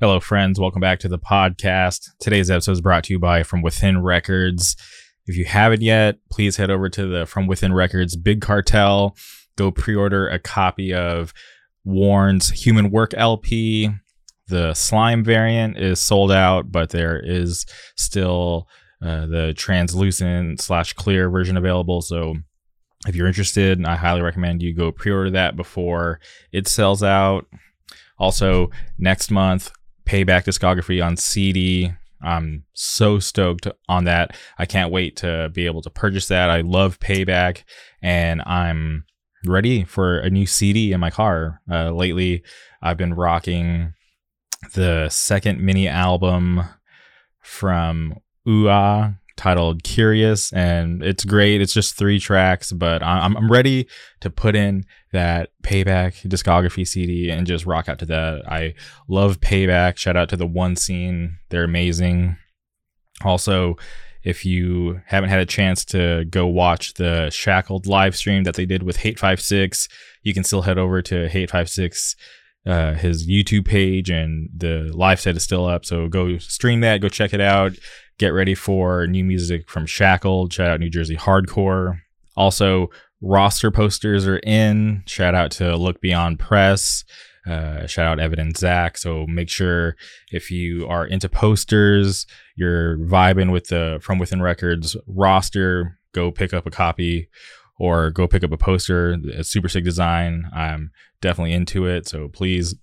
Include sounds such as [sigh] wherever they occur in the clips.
Hello, friends. Welcome back to the podcast. Today's episode is brought to you by From Within Records. If you haven't yet, please head over to the From Within Records Big Cartel. Go pre order a copy of Warren's Human Work LP. The slime variant is sold out, but there is still uh, the translucent slash clear version available. So if you're interested, I highly recommend you go pre order that before it sells out. Also, next month, Payback discography on CD. I'm so stoked on that. I can't wait to be able to purchase that. I love Payback, and I'm ready for a new CD in my car. Uh, lately, I've been rocking the second mini album from UA titled Curious, and it's great. It's just three tracks, but I'm, I'm ready to put in that Payback discography CD and just rock out to that. I love Payback. Shout out to the one scene, they're amazing. Also, if you haven't had a chance to go watch the Shackled live stream that they did with Hate5six, you can still head over to Hate5six uh, his YouTube page and the live set is still up. So go stream that, go check it out get ready for new music from Shackled. Shout out New Jersey Hardcore. Also, roster posters are in. Shout out to Look Beyond Press. Uh, shout out Evan and Zach. So make sure if you are into posters, you're vibing with the From Within Records roster, go pick up a copy or go pick up a poster. A super sick design. I'm definitely into it. So please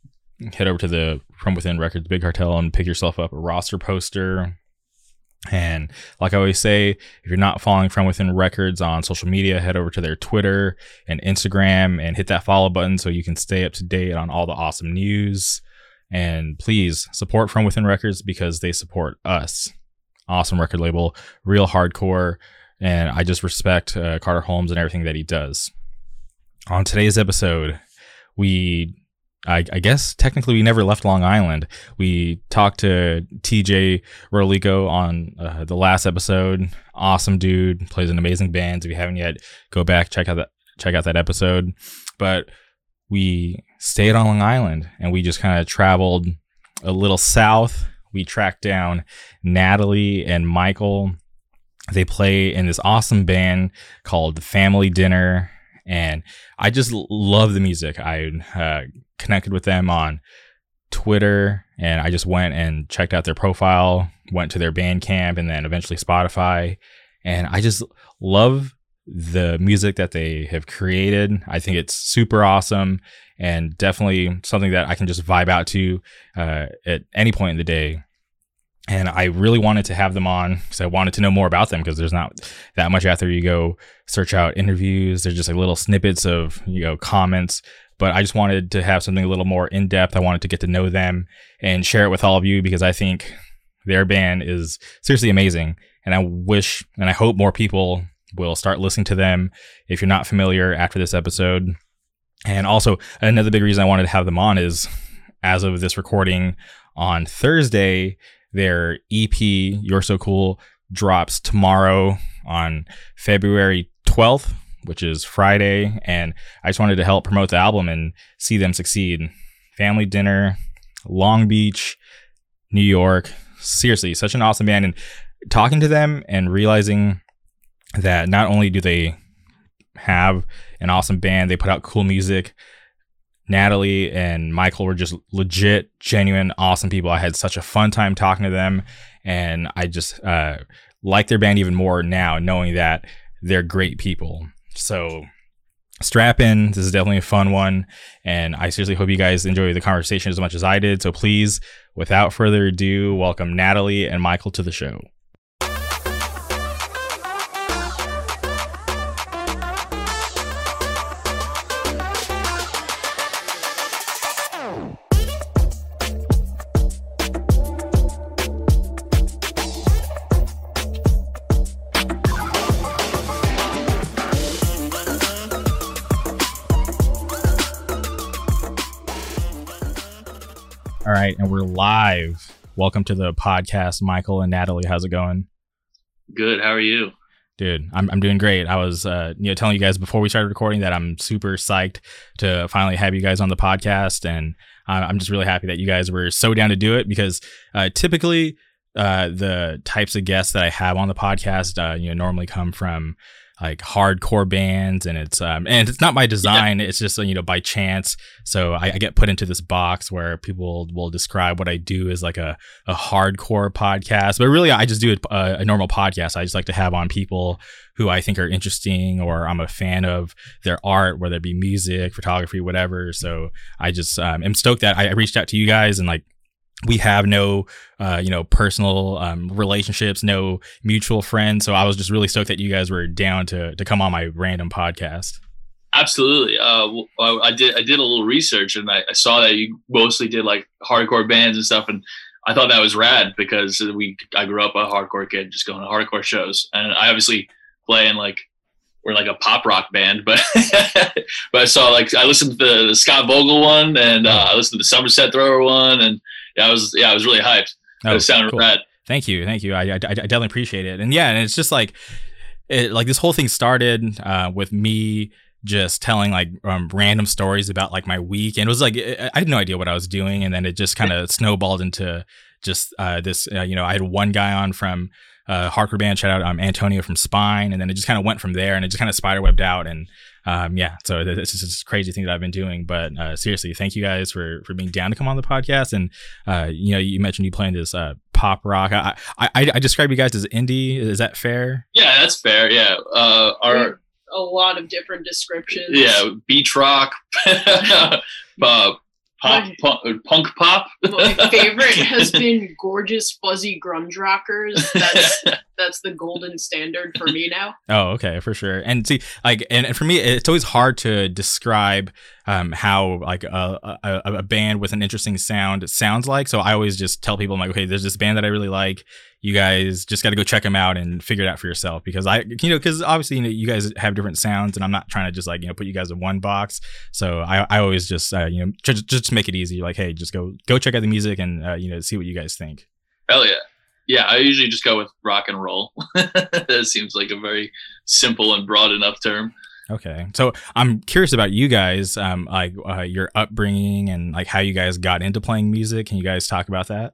head over to the From Within Records Big Cartel and pick yourself up a roster poster. And like I always say, if you're not following From Within Records on social media, head over to their Twitter and Instagram and hit that follow button so you can stay up to date on all the awesome news. And please support From Within Records because they support us. Awesome record label, real hardcore. And I just respect uh, Carter Holmes and everything that he does. On today's episode, we I, I, guess technically we never left Long Island. We talked to TJ Rolico on uh, the last episode. Awesome dude, plays an amazing band. If you haven't yet, go back check out that check out that episode. But we stayed on Long Island and we just kind of traveled a little south. We tracked down Natalie and Michael. They play in this awesome band called Family Dinner and I just love the music. I uh, connected with them on Twitter and I just went and checked out their profile, went to their Bandcamp and then eventually Spotify. And I just love the music that they have created. I think it's super awesome and definitely something that I can just vibe out to uh, at any point in the day. And I really wanted to have them on because I wanted to know more about them because there's not that much after you go search out interviews. There's just like little snippets of, you know, comments but I just wanted to have something a little more in depth. I wanted to get to know them and share it with all of you because I think their band is seriously amazing. And I wish and I hope more people will start listening to them if you're not familiar after this episode. And also, another big reason I wanted to have them on is as of this recording on Thursday, their EP, You're So Cool, drops tomorrow on February 12th which is Friday. And I just wanted to help promote the album and see them succeed. Family Dinner, Long Beach, New York. Seriously, such an awesome band. And talking to them and realizing that not only do they have an awesome band, they put out cool music. Natalie and Michael were just legit, genuine, awesome people. I had such a fun time talking to them, and I just uh, like their band even more now, knowing that they're great people. So strap in. This is definitely a fun one. And I seriously hope you guys enjoy the conversation as much as I did. So please, without further ado, welcome Natalie and Michael to the show. Right, and we're live. Welcome to the podcast, Michael and Natalie. How's it going? Good. How are you? Dude, I'm, I'm doing great. I was uh, you know telling you guys before we started recording that I'm super psyched to finally have you guys on the podcast, and uh, I'm just really happy that you guys were so down to do it because uh, typically uh, the types of guests that I have on the podcast, uh, you know, normally come from like hardcore bands and it's um and it's not by design yeah. it's just you know by chance. So I, I, get put into this box where people will describe what i do as like a, a hardcore podcast but really i just do a, a normal podcast. I just like to have on people who i think are interesting or i'm a fan of their art whether it be music photography whatever. So i just um, am stoked that I reached out to you guys and like we have no uh, you know personal um, relationships no mutual friends. So i was just really stoked that you guys were down to to come on my random podcast. Absolutely. Uh, i did i did a little research and I, I, saw that you mostly did like hardcore bands and stuff and i thought that was rad because we i grew up a hardcore kid just going to hardcore shows. And i obviously play in like we're like a pop rock band, but [laughs] but I saw like I listened to the, the Scott Vogel one and uh, I listened to the Somerset Thrower one and yeah, I was yeah, I was really hyped. Oh, it sounded cool. rad. Thank you, thank you. I, I, I definitely appreciate it. And yeah, and it's just like it like this whole thing started uh, with me just telling like um, random stories about like my week, and it was like I had no idea what I was doing, and then it just kind of snowballed into just uh, this. Uh, you know, I had one guy on from uh, hardcore band. Shout out um, Antonio from Spine, and then it just kind of went from there, and it just kind of spiderwebbed out, and um, yeah, so it's just this crazy thing that I've been doing. But uh, seriously, thank you guys for for being down to come on the podcast. And uh, you know, you mentioned you playing this uh, pop rock. I, I I describe you guys as indie. Is that fair? Yeah, that's fair. Yeah, uh, our a lot of different descriptions. Yeah, beach rock, [laughs] uh, pop, punk, punk pop. My [laughs] favorite has been gorgeous fuzzy grunge rockers. That's [laughs] that's the golden standard for me now. Oh, okay, for sure. And see, like, and, and for me, it's always hard to describe um, how like a, a, a band with an interesting sound sounds like. So I always just tell people, I'm like, okay, there's this band that I really like you guys just got to go check them out and figure it out for yourself because I, you know, because obviously, you know, you guys have different sounds and I'm not trying to just like, you know, put you guys in one box. So I, I always just, uh, you know, just, just make it easy. Like, hey, just go, go check out the music and, uh, you know, see what you guys think. Hell yeah. Yeah. I usually just go with rock and roll. [laughs] that seems like a very simple and broad enough term. Okay, so I'm curious about you guys, um, like uh, your upbringing and like how you guys got into playing music. Can you guys talk about that?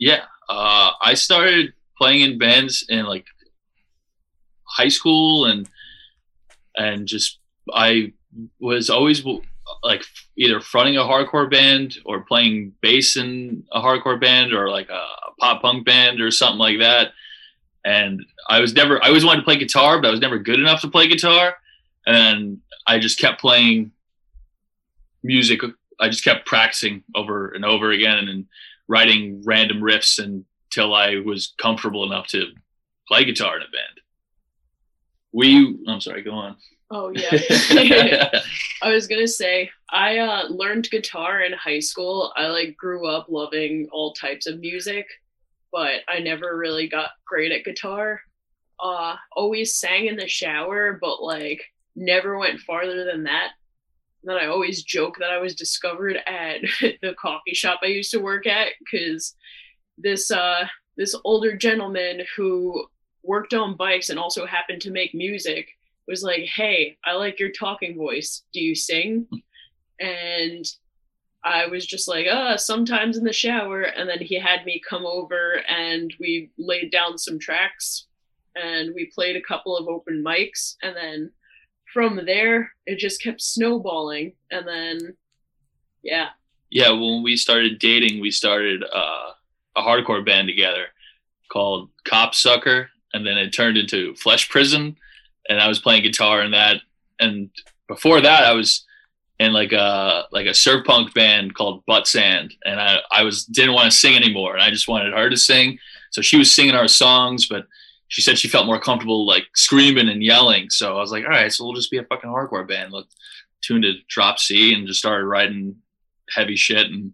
Yeah, uh, I started playing in bands in like high school and and just I was always like either fronting a hardcore band or playing bass in a hardcore band or like a pop punk band or something like that. And I was never I always wanted to play guitar, but I was never good enough to play guitar. And I just kept playing music. I just kept practicing over and over again and writing random riffs until I was comfortable enough to play guitar in a band. We, I'm sorry, go on. Oh yeah. [laughs] [laughs] I was gonna say I uh, learned guitar in high school. I like grew up loving all types of music, but I never really got great at guitar. Uh, always sang in the shower, but like never went farther than that then I always joke that I was discovered at [laughs] the coffee shop I used to work at because this uh, this older gentleman who worked on bikes and also happened to make music was like, "Hey, I like your talking voice. Do you sing?" And I was just like, "Uh, sometimes in the shower." And then he had me come over and we laid down some tracks and we played a couple of open mics and then from there, it just kept snowballing. And then, yeah. Yeah, when we started dating, we started uh, a hardcore band together called Cop Sucker. And then it turned into Flesh Prison. And I was playing guitar in that. And before that, I was in like a like a surf punk band called Butt Sand, and I I was didn't want to sing anymore, and I just wanted her to sing. So she was singing our songs, but she said she felt more comfortable like screaming and yelling. So I was like, all right, so we'll just be a fucking hardcore band. Let's tune to drop C and just started writing heavy shit. And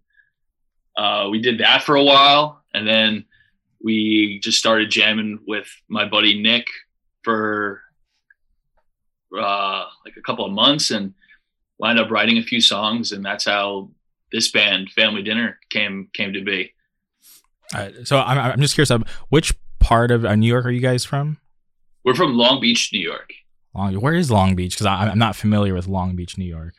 uh, we did that for a while. And then we just started jamming with my buddy Nick for uh, like a couple of months and wound up writing a few songs. And that's how this band, Family Dinner, came came to be. All right, so I'm, I'm just curious, um, which part of uh, New York are you guys from? We're from Long Beach, New York. Long, where is Long Beach? Because I'm not familiar with Long Beach, New York.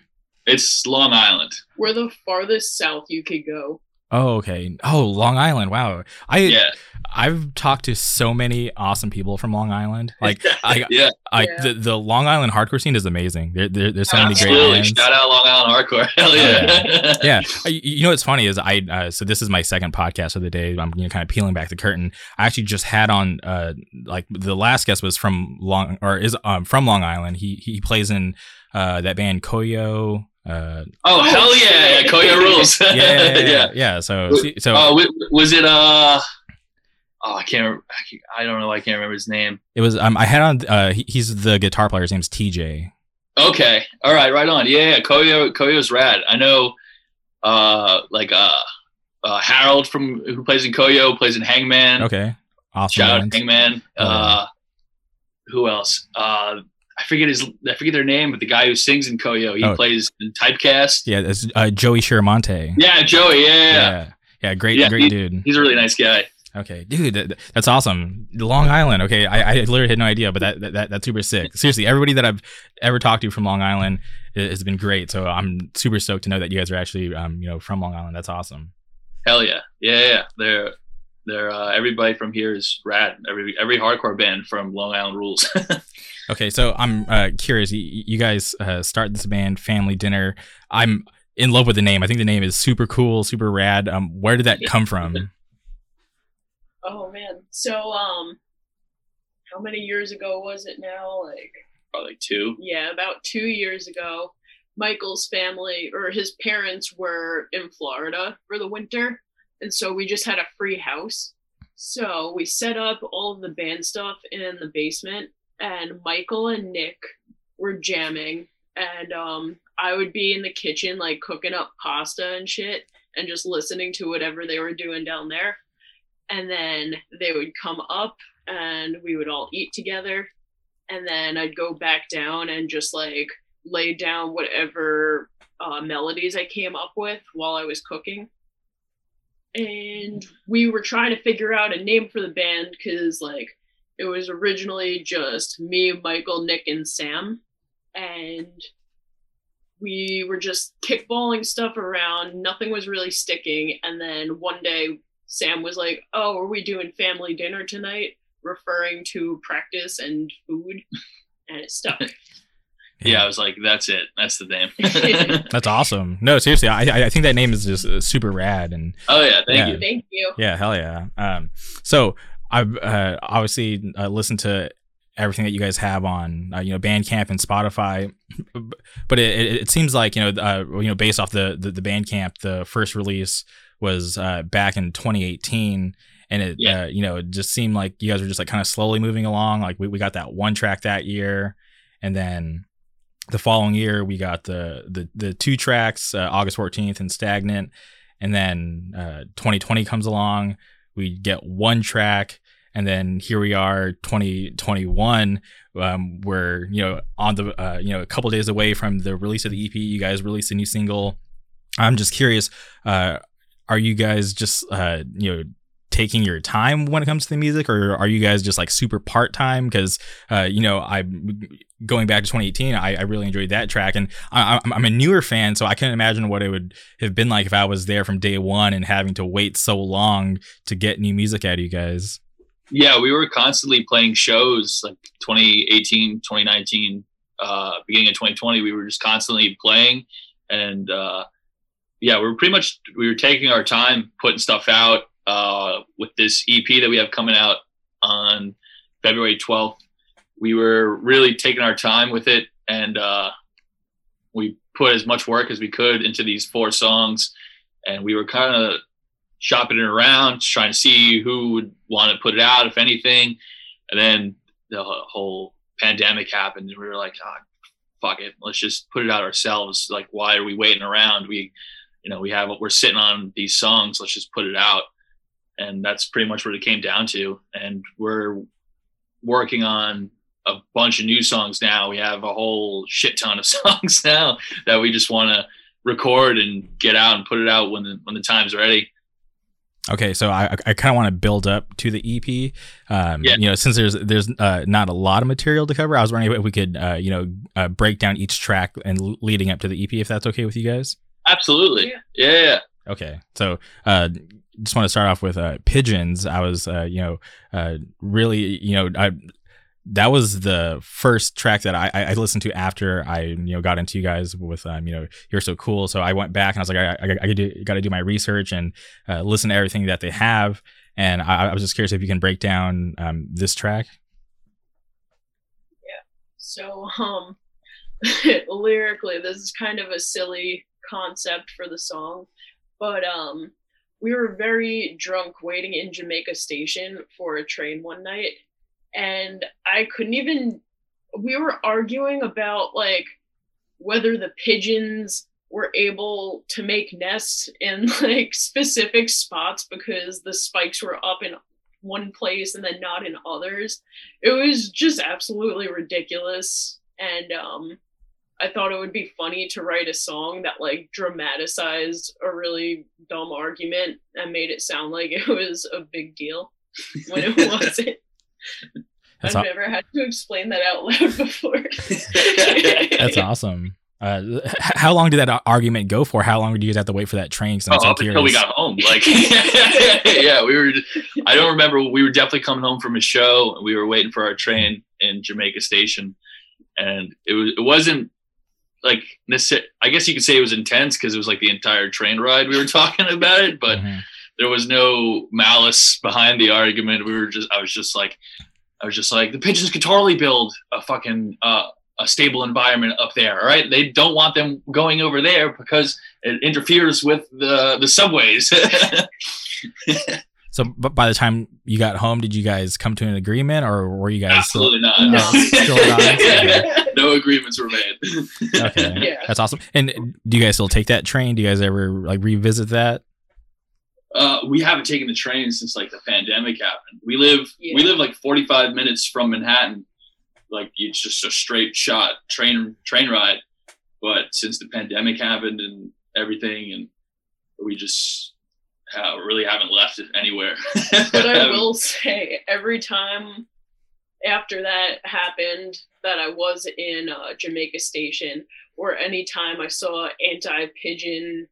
It's Long Island. We're the farthest south you could go. Oh, okay. Oh, Long Island. Wow. I Yeah. I've talked to so many awesome people from Long Island. [laughs] Like I, yeah. I Yeah. the, the Long Island hardcore scene is amazing. There, there there's so many great Absolutely. bands. Shout out Long Island Hardcore. [laughs] Hell yeah. yeah I- you know what's funny is i uh, so this is my second podcast of the day i'm you know kind of peeling back the curtain i actually just had on uh like the last guest was from long or is um from long island he he plays in uh that band koyo uh Oh, hell yeah. yeah. Koyo [laughs] rules. yeah yeah, yeah, yeah. [laughs] yeah. so so Oh, was it, uh, oh, I can't, remember- I can't- I don't know. I can't remember his name. it was um i had on uh he, he's the guitar player his name's tj Okay. All right. Right on. Yeah. yeah. Koyo, Koyo's rad. I know, uh, like, uh, uh, Harold from who plays in Koyo plays in Hangman. okay awesome Shout out. Hangman. Oh. Uh, who else? Uh, I forget his, I forget their name, but the guy who sings in Koyo, he Oh. plays in Typecast. yeah it's uh joey Chiaramonte Yeah, Joey. Yeah, yeah, yeah. great Yeah, great dude He's a really nice guy. Okay, dude, that, that's awesome. Long Island. Okay, I, I literally had no idea, but that, that, that that's super sick. Seriously, everybody that I've ever talked to from Long Island has been great. So I'm super stoked to know that you guys are actually, um, you know, from Long Island. That's awesome. Hell yeah, yeah, yeah. They're they're uh, everybody from here is rad. Every every hardcore band from Long Island rules. [laughs] Okay, so I'm uh, curious. You, you guys uh, start this band, Family Dinner. I'm in love with the name. I think the name is super cool, super rad. Um, where did that come from? [laughs] Oh man. So um how many years ago was it now? Like Probably two. yeah, about 2 years ago. Michael's family or his parents were in Florida for the winter, and so we just had a free house. So we set up all of the band stuff in the basement, and Michael and Nick were jamming, and um, I would be in the kitchen like cooking up pasta and shit, and just listening to whatever they were doing down there. And then they would come up, and we would all eat together, and then I'd go back down and just like lay down whatever uh, melodies I came up with while I was cooking. And we were trying to figure out a name for the band because, like, it was originally just me, Michael, Nick, and Sam. And we were just kickballing stuff around. Nothing was really sticking. And then one day, Sam was like, Oh, are we doing family dinner tonight? Referring to practice and food. And it stuck. [laughs] Yeah, I was like, that's it. That's the name. [laughs] That's awesome. No, seriously, I I- I think that name is just uh, super rad and oh yeah, thank Yeah. you. Thank you. Yeah, hell yeah. Um, so I've uh, obviously uh, listened to everything that you guys have on, uh, you know, Bandcamp and Spotify, but it, it, it seems like you know, uh, you know, based off the, the the Bandcamp, the first release was uh, back in 2018. And it, Yeah. uh, you know, it just seemed like you guys were just like kind of slowly moving along. Like we, we got that one track that year, and then the following year we got the the the two tracks, uh, August 14th and Stagnant, and then uh, 2020 comes along we get one track and then here we are 2021 um, we're you know on the uh, you know a couple days away from the release of the ep you guys released a new single. I'm just curious uh, are you guys just uh, you know taking your time when it comes to the music or are you guys just like super part-time because uh, you know i'm going back to 2018 I, I really enjoyed that track and I, I'm, I'm a newer fan so i can't imagine what it would have been like if i was there from day one and having to wait so long to get new music out of you guys Yeah, we were constantly playing shows like 2018, 2019, uh, beginning of 2020. We were just constantly playing, and uh, yeah, we were pretty much we were taking our time putting stuff out. Uh, with this EP that we have coming out on February 12th, we were really taking our time with it, and uh, we put as much work as we could into these four songs, and we were kind of shopping it around, trying to see who would want to put it out, if anything. And then the whole pandemic happened, and we were like, oh, fuck it, let's just put it out ourselves. Like, why are we waiting around? We, you know, we have we're sitting on these songs. Let's just put it out, and that's pretty much what it came down to. And we're working on a bunch of new songs now. We have a whole shit ton of [laughs] songs now that we just want to record and get out and put it out when the when the time's ready. Okay, so I I kind of want to build up to the EP. Um, Yeah. You know, since there's there's uh, not a lot of material to cover, I was wondering if we could uh, you know uh, break down each track and l- leading up to the EP, if that's okay with you guys. Absolutely. Yeah. Yeah. yeah. Okay, so uh, just want to start off with uh, pigeons. I was uh, you know uh, really you know I that was the first track that I, I listened to after I you know got into you guys with um you know you're so cool. So I went back and I was like I I, I got to do my research and uh, listen to everything that they have. And I, I was just curious if you can break down um, this track. Yeah. So, um, [laughs] lyrically, this is kind of a silly concept for the song, but um, we were very drunk waiting in Jamaica Station for a train one night, and I couldn't even. We were arguing about like whether the pigeons were able to make nests in [laughs] like specific spots because the spikes were up in one place and then not in others it was just absolutely ridiculous and um i thought it would be funny to write a song that like dramatized a really dumb argument and made it sound like it was a big deal when it [laughs] wasn't That's i've aw- never had to explain that out loud [laughs] before That's awesome. Uh, how long did that argument go for? How long did you guys have to wait for that train? 'Cause I'm Oh, so up until we got home. [laughs] Like, yeah, we were. I don't remember. We were definitely coming home from a show. and We were waiting for our train in Jamaica Station, and it was. It wasn't like necess- I guess you could say it was intense because it was like the entire train ride we were [laughs] talking about it, but Mhm. there was no malice behind the argument. We were just. I was just like. I was just like the pigeons could totally build a fucking uh, a stable environment up there. All right, they don't want them going over there because it interferes with the the subways. [laughs] [laughs] So, but by the time you got home, did you guys come to an agreement, or were you guys still? Absolutely not. No. [laughs] Still [laughs] not? Okay. no agreements were made. [laughs] Okay, Yeah. that's awesome. And do you guys still take that train? Do you guys ever like revisit that? Uh, we haven't taken the train since like the pandemic happened. We live we live like 45 minutes from Manhattan. Like it's just a straight shot train train ride. But since the pandemic happened and everything, and we just uh, really haven't left it anywhere. [laughs] but I [laughs] will say, every time after that happened, that I was in uh, Jamaica Station, or any time I saw anti-pigeon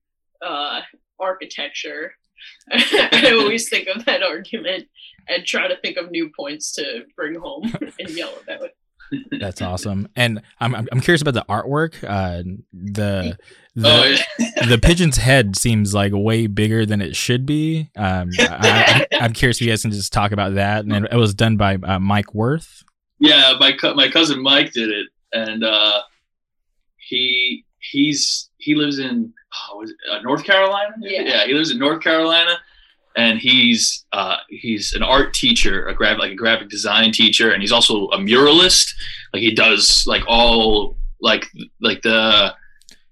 uh, architecture, [laughs] I always think of that argument and try to think of new points to bring home and yell about. That's awesome. And I'm I'm I'm curious about the artwork. Uh, the the, Oh, yeah. [laughs] the pigeon's head seems like way bigger than it should be. Um, I, I, I'm curious if you guys can just talk about that. And it was done by uh, Mike Worth. Yeah, my co- my cousin Mike did it, and uh, he he's he lives in oh, was it, uh, North Carolina. Yeah. he lives in North Carolina, and he's uh, he's an art teacher, a graphic like a graphic design teacher, and he's also a muralist. Like he does like all like like the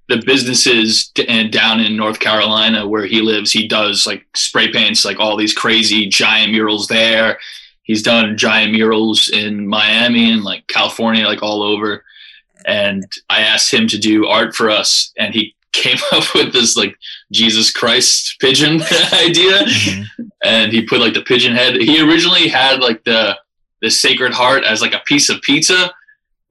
the businesses and down in North Carolina where he lives, he does like spray paints like all these crazy giant murals there. He's done giant murals in Miami and like California, like all over. And I asked him to do art for us, and he [laughs] came up with this like Jesus Christ pigeon [laughs] idea. Mhm. And he put like the pigeon head. He originally had like the the Sacred Heart as like a piece of pizza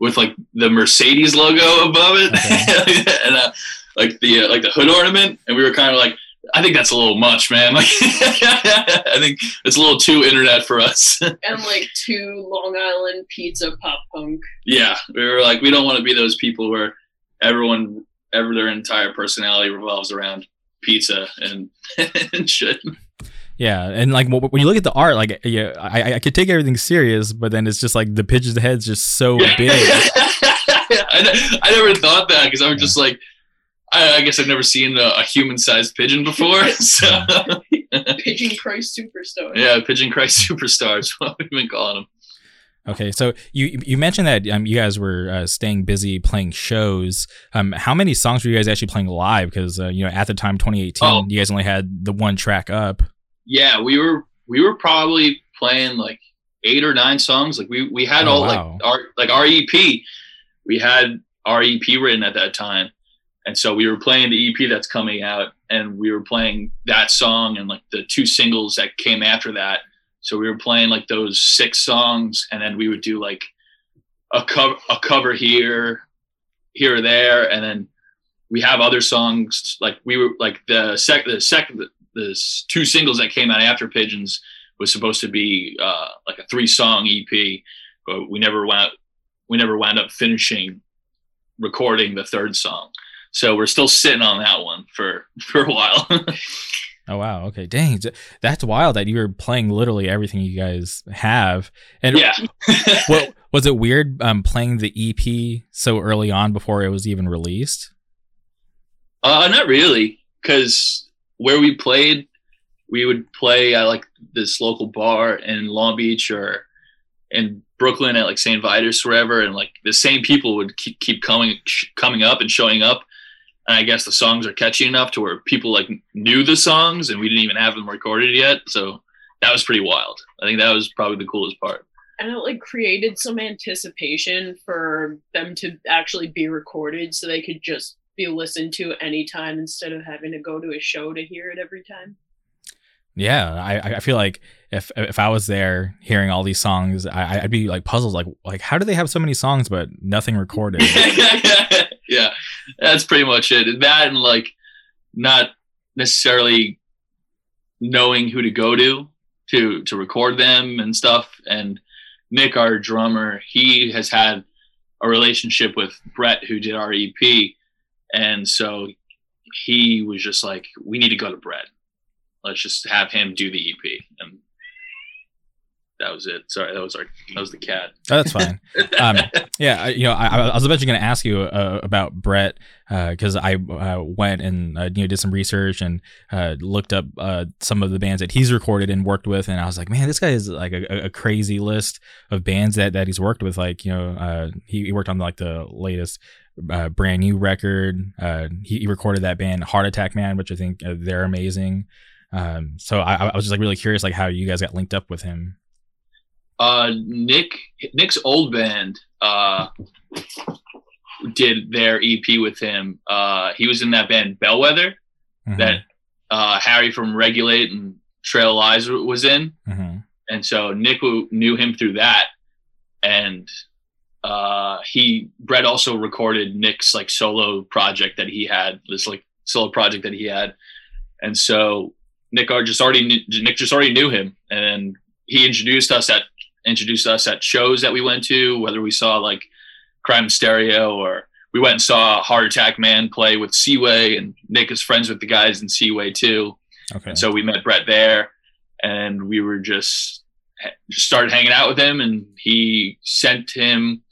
with like the Mercedes logo above it, [laughs] and uh, like the uh, like the hood ornament. And we were kind of like, I think that's a little much, man. [laughs] Like, I think it's a little too internet for us. [laughs] And like too Long Island pizza pop punk. yeah, we were like, we don't want to be those people where everyone, ever their entire personality revolves around pizza and and shit. Yeah, and like when you look at the art, like yeah, I, I could take everything serious, but then it's just like the pigeon's head's just so [laughs] big. I, I never thought that because I was just like, I, I guess I've never seen a, a human-sized pigeon before. [laughs] So [laughs] Pigeon Christ Superstar. yeah, pigeon Christ superstar is what we've been calling them. Okay, so you you mentioned that um, you guys were uh, staying busy playing shows. Um, how many songs were you guys actually playing live? Because uh, you know at the time 2018, Oh. you guys only had the one track up. Yeah, we were we were probably playing like eight or nine songs. Like we we had Oh, all wow. like our like our EP. We had our EP written at that time, and so we were playing the EP that's coming out and we were playing that song and like the two singles that came after that. So we were playing like those six songs, and then we would do like a cover a cover here, here or there, and then we have other songs like we were like the sec the second the, the two singles that came out after Pigeons was supposed to be uh, like a three song EP, but we never went we never wound up finishing recording the third song. So we're still sitting on that one for [laughs] for a while. [laughs] oh wow, okay, dang, that's wild that you were playing literally everything you guys have. And yeah, [laughs] what was it weird um, playing the EP so early on before it was even released? Uh, not really, because where we played, we would play at like this local bar in Long Beach or in Brooklyn at like St. Vitus, wherever, and like the same people would keep keep coming coming up and showing up. And I guess the songs are catchy enough to where people like knew the songs, and we didn't even have them recorded yet. So that was pretty wild. I think that was probably the coolest part. And it like created some anticipation for them to actually be recorded, so they could just be listened to anytime instead of having to go to a show to hear it every time. Yeah, I, I feel like if if I was there hearing all these songs, I, I'd be like puzzled, like like how do they have so many songs but nothing recorded? [laughs] yeah, that's pretty much it. That and like not necessarily knowing who to go to to to record them and stuff. And Nick, our drummer, he has had a relationship with Brett, who did our EP, and so he was just like, "We need to go to Brett." let's just have him do the EP. And that was it. Sorry, that was our that was the cat. Oh, that's fine. [laughs] um, yeah, you know, I, I was eventually going to ask you uh, about Brett because uh, I uh, went and uh, you know did some research and uh, looked up uh, some of the bands that he's recorded and worked with, and I was like, man, this guy is like a, a crazy list of bands that that he's worked with. Like, you know, he, he, worked on like the latest. Brand new record. He, he, recorded that band Heart Attack Man, which I think they're amazing. Um, so I, I was just like really curious, like how you guys got linked up with him. Uh, Nick, Nick's old band, uh, did their EP with him. Uh, he was in that band Bellwether mm-hmm. that uh, Harry from Regulate and Trail Lies was in, mm-hmm. and so Nick knew him through that, and uh, he Brett also recorded Nick's like solo project that he had, this like solo project that he had, and so Nick just already knew, Nick just already knew him, and he introduced us at introduced us at shows that we went to, whether we saw like Crime Stereo or we went and saw Heart Attack Man play with Seaway, and Nick is friends with the guys in Seaway too. Okay. And so we met Brett there, and we were just just started hanging out with him, and he sent him.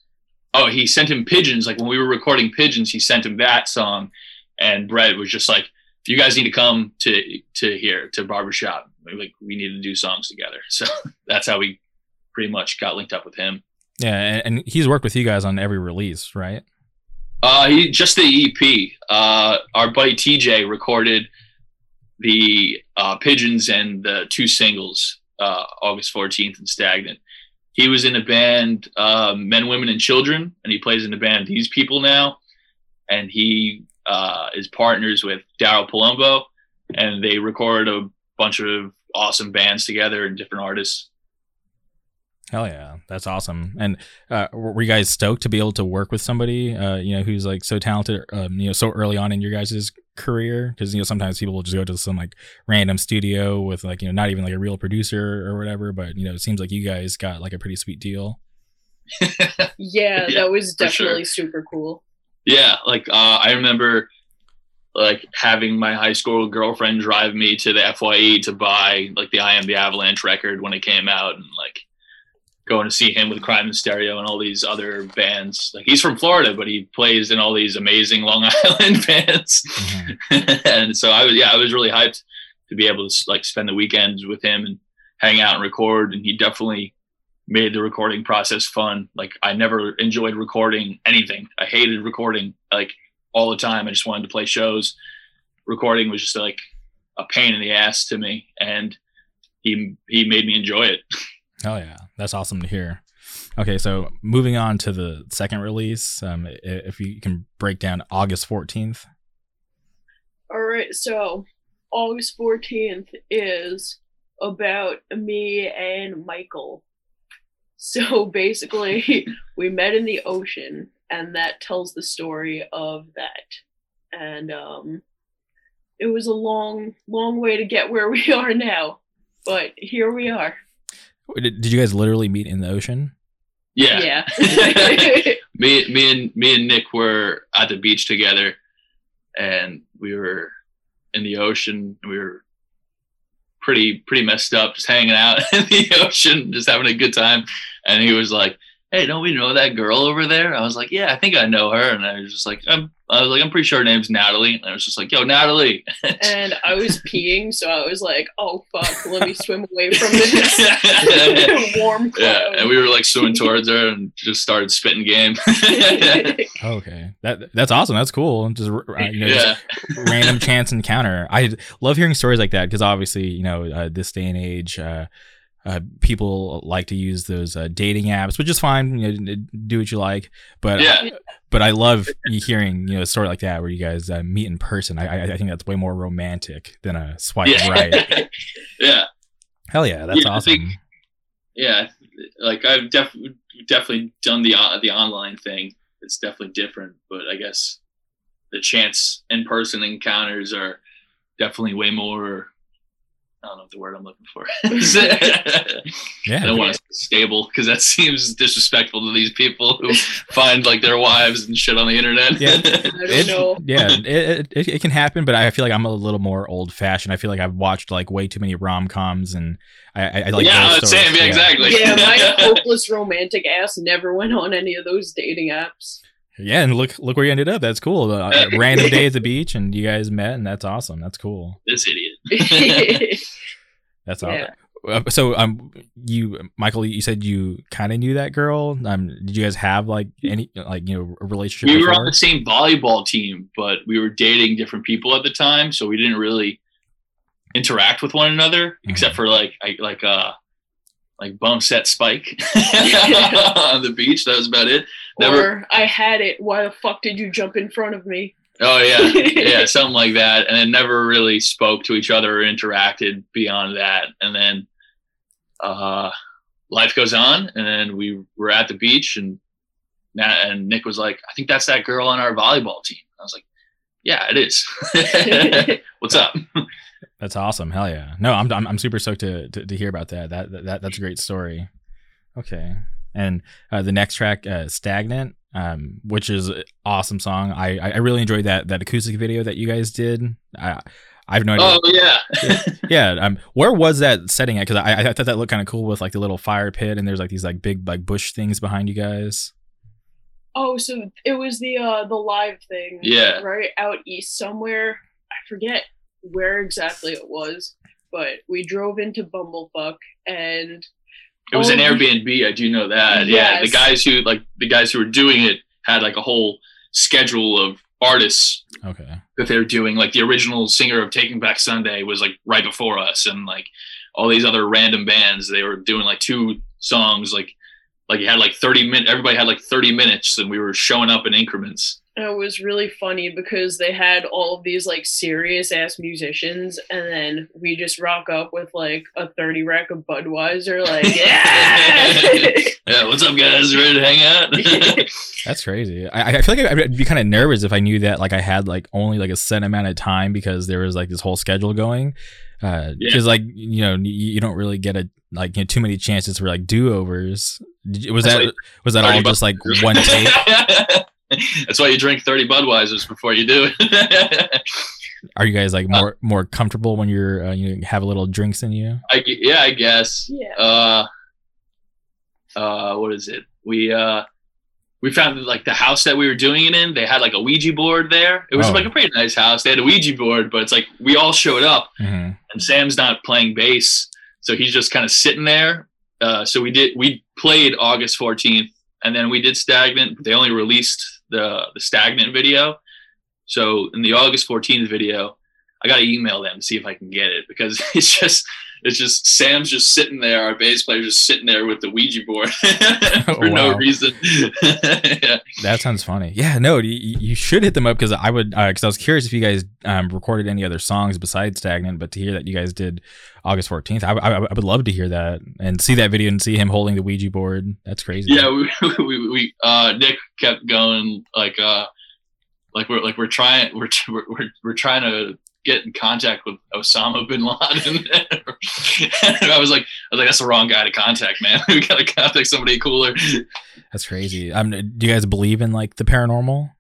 Oh, he sent him pigeons. Like when we were recording pigeons, he sent him that song, and Brett was just like, If you guys need to come to to here to barbershop like we need to do songs together. [laughs] So that's how we pretty much got linked up with him. Yeah and, and he's worked with you guys on every release right? Uh he just the ep uh our buddy tj recorded the uh pigeons and the two singles uh august 14th and stagnant he was in a band uh, men women and children and he plays in the band these people now and he uh, is partners with Daryl Palumbo, and they record a bunch of awesome bands together and different artists. Hell yeah, that's awesome! And uh, were you guys stoked to be able to work with somebody, uh, you know, who's like so talented, um, you know, so early on in your guys' career? Because you know sometimes people will just go to some like random studio with like you know not even like a real producer or whatever, but you know it seems like you guys got like a pretty sweet deal. yeah, [laughs] yeah, that was definitely sure. super cool. Yeah, like uh, I remember like having my high school girlfriend drive me to the FYE to buy like the I Am the Avalanche record when it came out and like going to see him with Crime in Stereo and all these other bands. Like he's from Florida, but he plays in all these amazing Long [laughs] Island bands. Mm-hmm. [laughs] and so I was yeah, I was really hyped to be able to like spend the weekends with him and hang out and record and he definitely made the recording process fun. Like I never enjoyed recording anything. I hated recording like all the time. I just wanted to play shows. Recording was just like a pain in the ass to me, and he he made me enjoy it. [laughs] Oh yeah, that's awesome to hear. Okay, so moving on to the second release, um, if you can break down August fourteenth. All right, so August 14th is about me and Michael. So [laughs] basically, [laughs] we met in the ocean, and that tells the story of that. And um, it was a long, long way to get where [laughs] we are now, but here we are. Did, did you guys literally meet in the ocean? Yeah. Yeah. [laughs] [laughs] me, me and me and Nick were at the beach together, and we were in the ocean. We were pretty pretty messed up, just hanging out [laughs] in the ocean, just having a good time. And he was like, "Hey, don't we know that girl over there?" I was like, "Yeah, I think I know her." And I was just like, "I'm," I was like, "I'm pretty sure her name's Natalie." And I was just like, "Yo, Natalie." [laughs] and I was peeing, so I was like, "Oh fuck, let me swim away from this [laughs] warm cloud." yeah, and we were like swimming towards her and just started spitting game. [laughs] Okay, that that's awesome. That's cool. Just uh, you know, just yeah, random chance encounter. I love hearing stories like that because obviously, you know, uh, this day and age, uh, uh, people like to use those uh, dating apps, which is fine. You know, do what you like. But yeah, but I love hearing you know a story like that where you guys uh, meet in person. I, I I think that's way more romantic than a swipe yeah, right. [laughs] yeah. Hell yeah, that's Yeah, awesome. think- yeah like i've def- definitely done the uh, the online thing it's definitely different but i guess the chance in person encounters are definitely way more i don't know the word i'm looking for [laughs] [laughs] yeah, i don't want to stable because that [laughs] seems disrespectful to these people who find like their wives and shit on the internet Yeah. It- yeah, it, it, it can happen, but I feel like I'm a little more old fashioned. I feel like I've watched like way too many rom coms, and I, I, I like yeah same stories. yeah, exactly Yeah, my hopeless romantic ass never went on any of those dating apps. Yeah, and look look where you ended up. That's cool. Uh, a [laughs] random day at the beach, and you guys met, and that's awesome. That's cool. this idiot [laughs] [laughs] That's Yeah. awesome. Uh, so, um, you, Michael, you said you kind of knew that girl. Um, did you guys have like any like you know a relationship? we were before? on the same volleyball team, but we were dating different people at the time, so we didn't really interact with one another except for like I, like uh like bump set spike [laughs] on the beach. That was about it. Never. Or I had it. Why the fuck did you jump in front of me? Oh yeah, [laughs] yeah, something like that, and then never really spoke to each other or interacted beyond that. And then uh, life goes on, and then we were at the beach, and Na- and Nick was like, "I think that's that girl on our volleyball team." I was like, "Yeah, it is." [laughs] What's up? That's awesome. Hell yeah. No, I'm I'm, I'm super stoked to, to to hear about that. That that that's a great story. Okay. And uh, the next track, uh, "Stagnant," um, which is an awesome song. I I I really enjoyed that that acoustic video that you guys did. I I have no idea. Oh yeah, yeah. Um, where was that setting at? Because I I thought that looked kind of cool with like the little fire pit and there's like these like big like bush things behind you guys. Oh, so it was the uh the live thing. Yeah. Right out east somewhere. I forget where exactly it was, but we drove into Bumblefuck and it was an Airbnb. I do know that. Yeah, the guys who like the guys who were doing it had like a whole schedule of artists Okay. that they were doing. Like the original singer of Taking Back Sunday was like right before us, and like all these other random bands. They were doing like two songs. Like like you had like thirty minutes. Everybody had like thirty minutes, and we were showing up in increments. And it was really funny because they had all of these like serious ass musicians, and then we just rock up with like a 30 rack of Budweiser, like, [laughs] yeah! Yeah, what's up, guys? Ready to hang out? [laughs] That's crazy. I, I feel like I'd be kind of nervous if I knew that like I had like only like a set amount of time because there was like this whole schedule going. Uh, because Yeah. like you know you, you don't really get a like you know, too many chances for like do overs. Was That's that like was that all just like one take? [laughs] That's why you drink thirty Budweisers before you do it. [laughs] Are you guys like more more comfortable when you're uh, you have a little drinks in you? I, yeah, I guess. yeah. Uh, uh, what is it? We uh, we found like the house that we were doing it in. They had like a Ouija board there. It was Oh. like a pretty nice house. They had a Ouija board, but it's like we all showed up, hmm and Sam's not playing bass, so he's just kind of sitting there. Uh, so we did we played August fourteenth, and then we did Stagnant. But they only released the the Stagnant video. So in the August fourteenth video, I got to email them to see if I can get it because [laughs] it's just it's just Sam's just sitting there, our bass player just sitting there with the Ouija board [laughs] [laughs] for no reason. [laughs] yeah. That sounds funny. Yeah, no, you, you should hit them up because I would because I was curious if you guys um, recorded any other songs besides Stagnant, but to hear that you guys did August fourteenth, I, I, I would love to hear that and see that video and see him holding the Ouija board. That's crazy. yeah we, we, we uh nick kept going like uh like we're like we're trying we're we're, we're, we're trying to get in contact with osama bin laden and [laughs] i was like i was like that's the wrong guy to contact man [laughs] we gotta contact somebody cooler that's crazy. Um, do you guys believe in like the paranormal?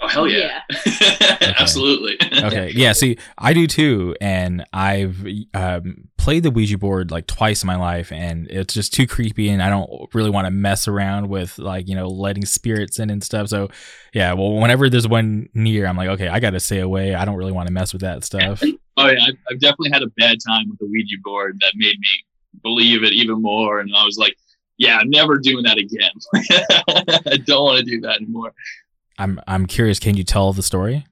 Oh hell yeah, [laughs] absolutely. Okay. Yeah see i do too and i've um, played the ouija board like twice in my life and it's just too creepy and i don't really want to mess around with like you know letting spirits in and stuff so yeah well whenever there's one near i'm like okay i gotta stay away i don't really want to mess with that stuff. [laughs] Oh yeah I've, I've definitely had a bad time with the ouija board that made me believe it even more and i was like yeah i'm never doing that again. [laughs] I don't want to do that anymore i'm i'm curious can you tell the story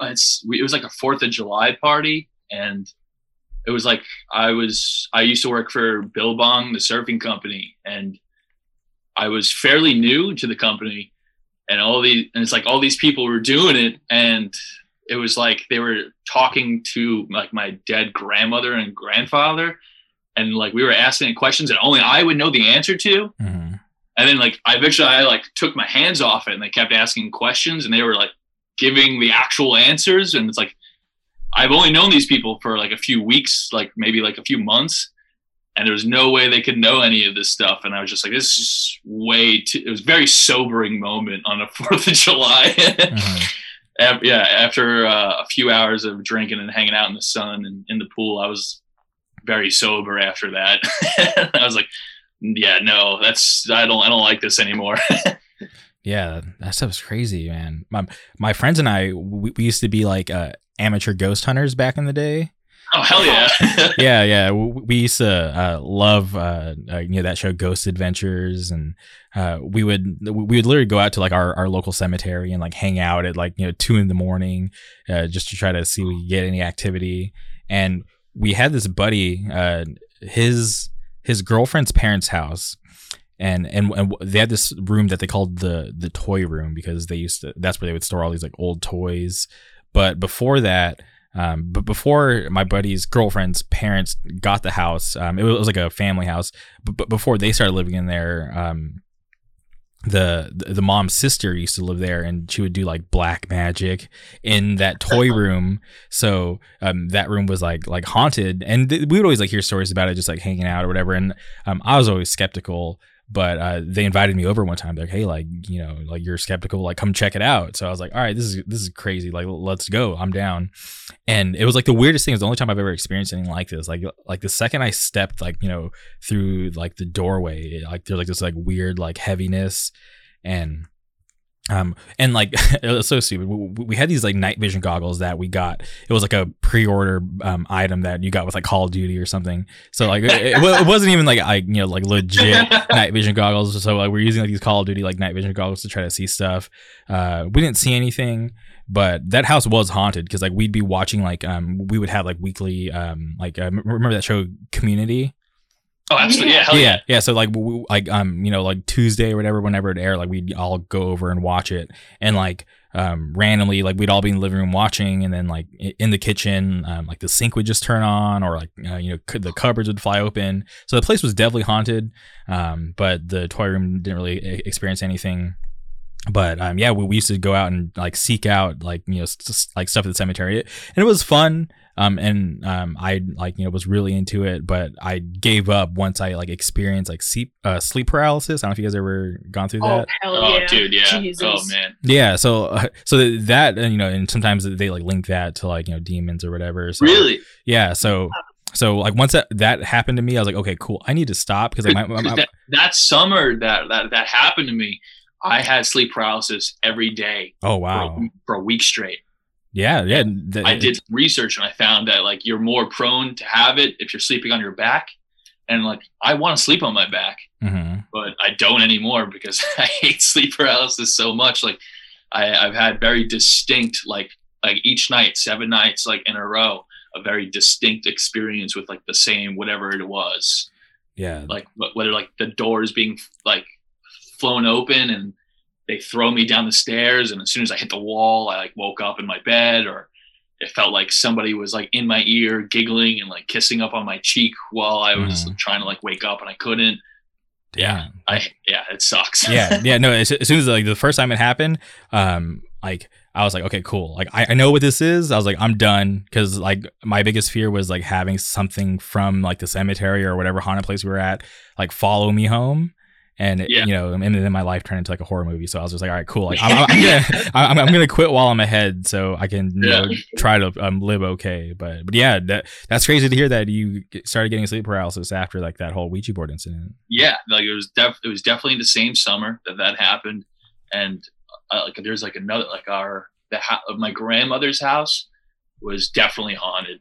it's we, it was like a Fourth of July party, and it was like I was I used to work for Billabong, the surfing company, and I was fairly new to the company, and all these and it's like all these people were doing it, and it was like they were talking to like my dead grandmother and grandfather, and like we were asking questions that only I would know the answer to, Mhm. And then like I eventually I like took my hands off it and they kept asking questions and they were like giving the actual answers and it's like I've only known these people for like a few weeks, like maybe like a few months, and there was no way they could know any of this stuff. And I was just like, this is way too. It was a very sobering moment on the [laughs] Fourth of July. Mhm. Af- yeah, after uh, a few hours of drinking and hanging out in the sun and in the pool, I was very sober after that. [laughs] I was like, yeah, no, that's I don't I don't like this anymore. [laughs] yeah that stuff's crazy man my, my friends and i we, we used to be like uh, amateur ghost hunters back in the day oh hell yeah. [laughs] yeah, yeah. We used to uh, love uh, uh, you know that show Ghost Adventures, and uh, we would we would literally go out to like our, our local cemetery and like hang out at like you know two in the morning, uh, just to try to see if we could get any activity. And we had this buddy, uh, his his girlfriend's parents' house. And, and and they had this room that they called the the toy room because they used to that's where they would store all these like old toys. But before that, um, but before my buddy's girlfriend's parents got the house, um, it was, it was like a family house. But, but before they started living in there, um, the, the mom's sister used to live there, and she would do like black magic in that toy [laughs] room. So um, that room was like like haunted, and th- we would always like hear stories about it, just like hanging out or whatever. And um, I was always skeptical. But uh, they invited me over one time. They're like, "Hey, like you know, like you're skeptical, like come check it out." So I was like, "All right, this is this is crazy. Like, let's go. I'm down." and it was like the weirdest thing. It's the only time I've ever experienced anything like this. Like like the second I stepped like you know through like the doorway, it, like there's like this like weird like heaviness, and um and like [laughs] it was so stupid. We, we had these like night vision goggles that we got. It was like a pre-order um item that you got with like Call of Duty or something. So like it, it it wasn't even like I you know like legit [laughs] night vision goggles. So like we're using like these Call of Duty like night vision goggles to try to see stuff. Uh, we didn't see anything, but that house was haunted because like we'd be watching like um we would have like weekly um like uh, remember that show Community. Oh, absolutely. Yeah. Yeah. yeah, yeah. So like we, like um you know like Tuesday or whatever whenever it aired like we'd all go over and watch it and like um randomly like we'd all be in the living room watching and then like in the kitchen um like the sink would just turn on or like uh, you know the cupboards would fly open so the place was definitely haunted um but the toy room didn't really experience anything but um yeah we, we used to go out and like seek out like you know s- s- like stuff at the cemetery and it was fun um and um i like you know was really into it but i gave up once i like experienced like sleep uh sleep paralysis i don't know if you guys ever gone through that. Oh that hell Oh, yeah, dude. Yeah. Jesus. Oh man. yeah so [laughs] uh, so that and you know and sometimes they like link that to like you know demons or whatever so Really? yeah so so like once that that happened to me i was like okay cool i need to stop because like my, my, my- that, that summer that, that that happened to me, I had sleep paralysis every day oh for, a, wow for a week straight. yeah yeah th- I did some research and I found that like you're more prone to have it if you're sleeping on your back. And like I want to sleep on my back, mhm. but I don't anymore because [laughs] I hate sleep paralysis so much. Like I, I've had very distinct like like each night, seven nights like in a row. a very distinct experience with like the same whatever it was. Yeah. Like whether like the doors being like flown open and they throw me down the stairs and as soon as I hit the wall, I like woke up in my bed or it felt like somebody was like in my ear giggling and like kissing up on my cheek while I was mm. trying to like wake up and I couldn't. Yeah, I yeah, it sucks. yeah, [laughs] yeah, no. As, as, soon as like the first time it happened, um, like I was like, okay, cool. Like I, I know what this is. I was like, I'm done because like my biggest fear was like having something from like the cemetery or whatever haunted place we were at like follow me home and yeah. you know, and then my life turned into like a horror movie. So I was just like, all right, cool. Like I'm, I'm gonna, [laughs] I'm, I'm, gonna quit while I'm ahead, so I can you yeah. know try to um, live okay. But but yeah, that that's crazy to hear that you started getting sleep paralysis after like that whole Ouija board incident. Yeah, like it was def- it was definitely the same summer that that happened, and uh, like there's like another like our the ha- my grandmother's house was definitely haunted.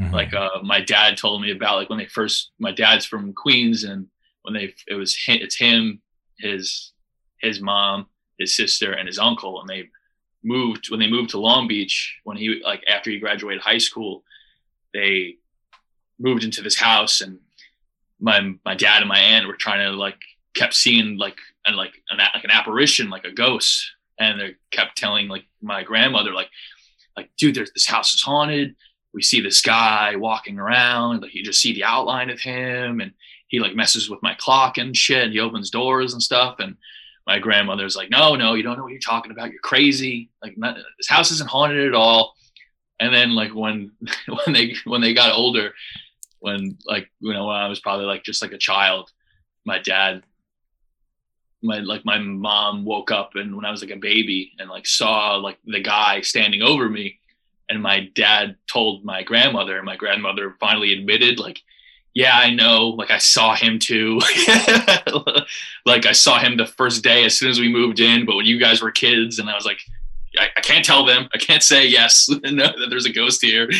Mm-hmm. Like uh, my dad told me about like when they first my dad's from Queens and when they it was it's him his his mom his sister and his uncle and they moved when they moved to Long Beach when he like after he graduated high school they moved into this house and my my dad and my aunt were trying to like kept seeing like and like an like an apparition like a ghost and they kept telling like my grandmother like like dude there's this house is haunted. We see this guy walking around like you just see the outline of him and he like messes with my clock and shit. and He opens doors and stuff. And my grandmother's like, no, no, you don't know what you're talking about. You're crazy. Like not, this house isn't haunted at all. And then like when [laughs] when they when they got older, when like you know when I was probably like just like a child, my dad, my like my mom woke up and when I was like a baby and like saw like the guy standing over me, and my dad told my grandmother, and my grandmother finally admitted like yeah, I know. Like I saw him too. [laughs] like I saw him the first day as soon as we moved in. But when you guys were kids, and I was like, I, I can't tell them. I can't say yes. [laughs] no, that there's a ghost here.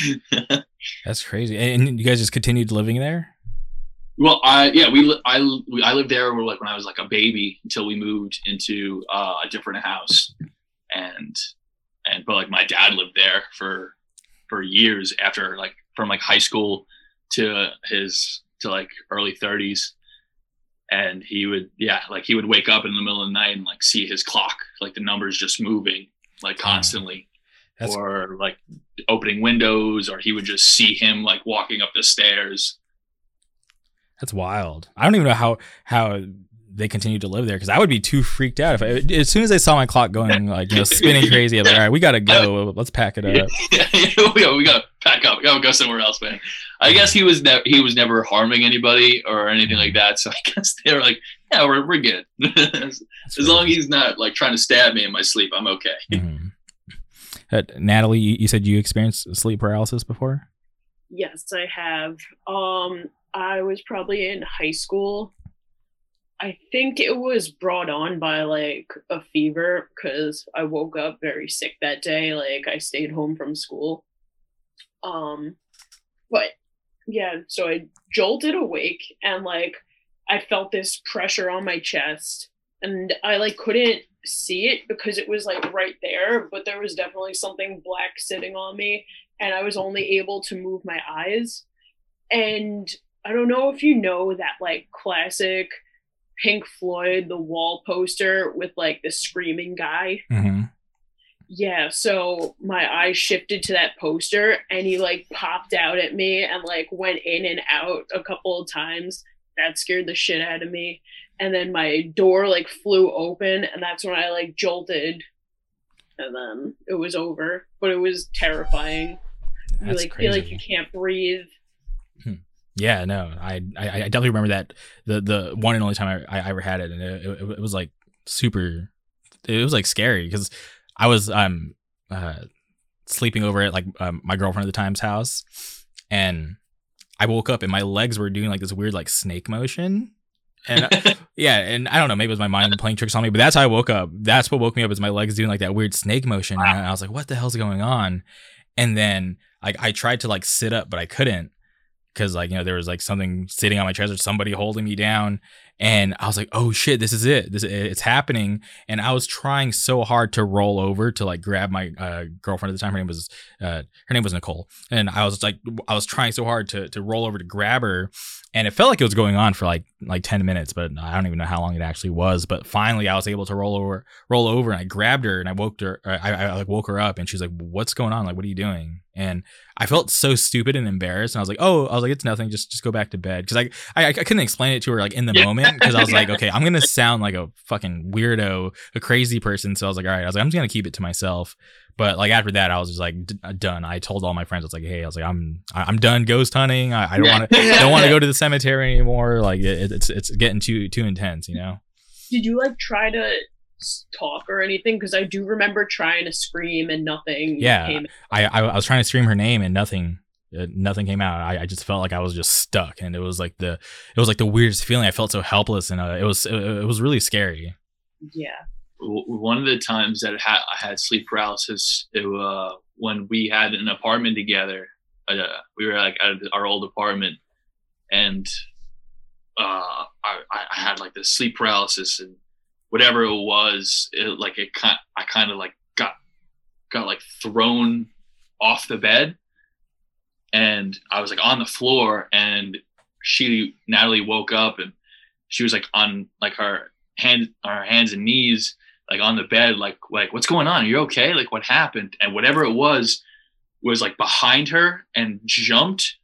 [laughs] That's crazy. And you guys just continued living there. Well, I yeah we I we, I lived there like when I was like a baby until we moved into uh, a different house, and and but like my dad lived there for for years after like from like high school to his to like early 30s and he would yeah like he would wake up in the middle of the night and like see his clock like the numbers just moving like constantly That's... or like opening windows or he would just see him like walking up the stairs that's wild i don't even know how how they continue to live there because I would be too freaked out if I, as soon as I saw my clock going like you know spinning [laughs] crazy. I'm like, all right, we gotta go. Let's pack it up. [laughs] Yeah, [laughs] we, gotta, we pack up. We gotta go somewhere else, man. I guess he was never he was never harming anybody or anything like that. [laughs] So I guess they were like, yeah, we're we're good. [laughs] as, as long as he's not like trying to stab me in my sleep, I'm okay. [laughs] Mm-hmm. Uh, Natalie, you, you said you experienced sleep paralysis before. Yes, I have. Um, I was probably in high school I think it was brought on by like a fever because I woke up very sick that day. Like I stayed home from school. Um, but yeah, so I jolted awake and like I felt this pressure on my chest and I like couldn't see it because it was like right there, but there was definitely something black sitting on me and I was only able to move my eyes. And I don't know if you know that like classic Pink Floyd, the wall poster with like the screaming guy. Mm-hmm. Yeah, so my eyes shifted to that poster and he like popped out at me and like went in and out a couple of times. That scared the shit out of me. And then my door like flew open and that's when I like jolted. And then it was over. But it was terrifying. That's you like crazy. feel like you can't breathe. Hmm. Yeah, no, I, I, I definitely remember that the the one and only time I, I ever had it, and it, it, it was like super, it was like scary because I was um uh sleeping over at like um, my girlfriend at the time's house, and I woke up and my legs were doing like this weird like snake motion, and [laughs] yeah, and I don't know, maybe it was my mind playing tricks on me, but that's how I woke up. That's what woke me up is my legs doing like that weird snake motion, and I was like, what the hell's going on? And then like I tried to like sit up, but I couldn't because like you know there was like something sitting on my chest or somebody holding me down and I was like, "Oh shit, this is it! This it's happening!" And I was trying so hard to roll over to like grab my uh, girlfriend at the time. Her name was uh, her name was Nicole, and I was like, I was trying so hard to to roll over to grab her, and it felt like it was going on for like like 10 minutes but i don't even know how long it actually was but finally i was able to roll over roll over and i grabbed her and i woke her I, I, like woke her up and she's like what's going on like what are you doing and i felt so stupid and embarrassed and i was like oh i was like it's nothing just just go back to bed because I, I i couldn't explain it to her like in the yeah. moment because i was like [laughs] okay i'm gonna sound like a fucking weirdo a crazy person so i was like all right i was like i'm just gonna keep it to myself but like after that, I was just like d- uh, done. I told all my friends, I was like, "Hey, I was like, I'm I'm done ghost hunting. I, I don't want to [laughs] don't want to go to the cemetery anymore. Like it, it's it's getting too too intense, you know." Did you like try to talk or anything? Because I do remember trying to scream and nothing. Yeah, I, I, I was trying to scream her name and nothing. Uh, nothing came out. I, I just felt like I was just stuck, and it was like the it was like the weirdest feeling. I felt so helpless, and uh, it was it, it was really scary. Yeah one of the times that I had sleep paralysis, it, uh, when we had an apartment together, uh, we were like at our old apartment, and uh, I, I, had like the sleep paralysis and whatever it was, it, like it kind, I kind of like got got like thrown off the bed, and I was like on the floor, and she Natalie woke up and she was like on like her hand, on her hands and knees like on the bed, like like what's going on? Are you okay? Like what happened? And whatever it was was like behind her and jumped.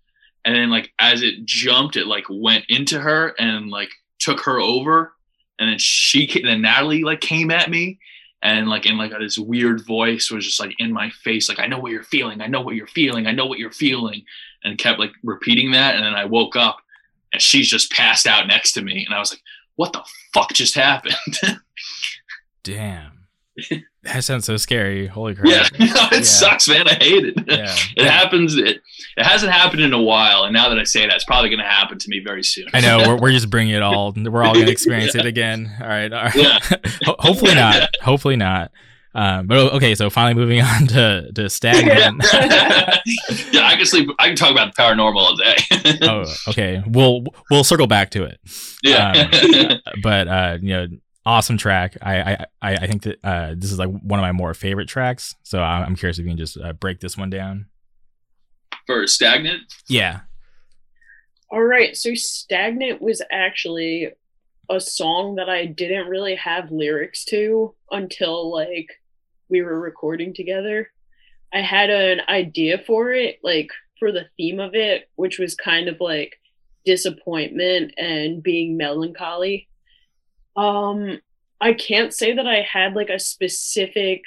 And then like as it jumped, it like went into her and like took her over. And then she then Natalie like came at me and like in like this weird voice was just like in my face, like I know what you're feeling, I know what you're feeling, I know what you're feeling, and kept like repeating that. And then I woke up and she's just passed out next to me. And I was like, what the fuck just happened? [laughs] Damn. That sounds so scary. Holy crap. Yeah, [laughs] it yeah. sucks, man. I hate it. Yeah. [laughs] It happens. It, it hasn't happened in a while. And now that I say that, it's probably going to happen to me very soon. I know. [laughs] We're, we're just bringing it all. We're all going to experience yeah. it again. All right. All right. Yeah. Hopefully not. Hopefully not. Um, but okay, so finally moving on to to stagnant. yeah, I can sleep. I can talk about the paranormal all day. oh, okay. We'll we'll circle back to it. Yeah. Um, but uh, you know, awesome track. I I I think that uh, this is like one of my more favorite tracks. So I'm curious if you can just uh, break this one down. For stagnant. Yeah. All right. So stagnant was actually a song that I didn't really have lyrics to until like we were recording together. I had an idea for it, like for the theme of it, which was kind of like disappointment and being melancholy um, I can't say that I had like a specific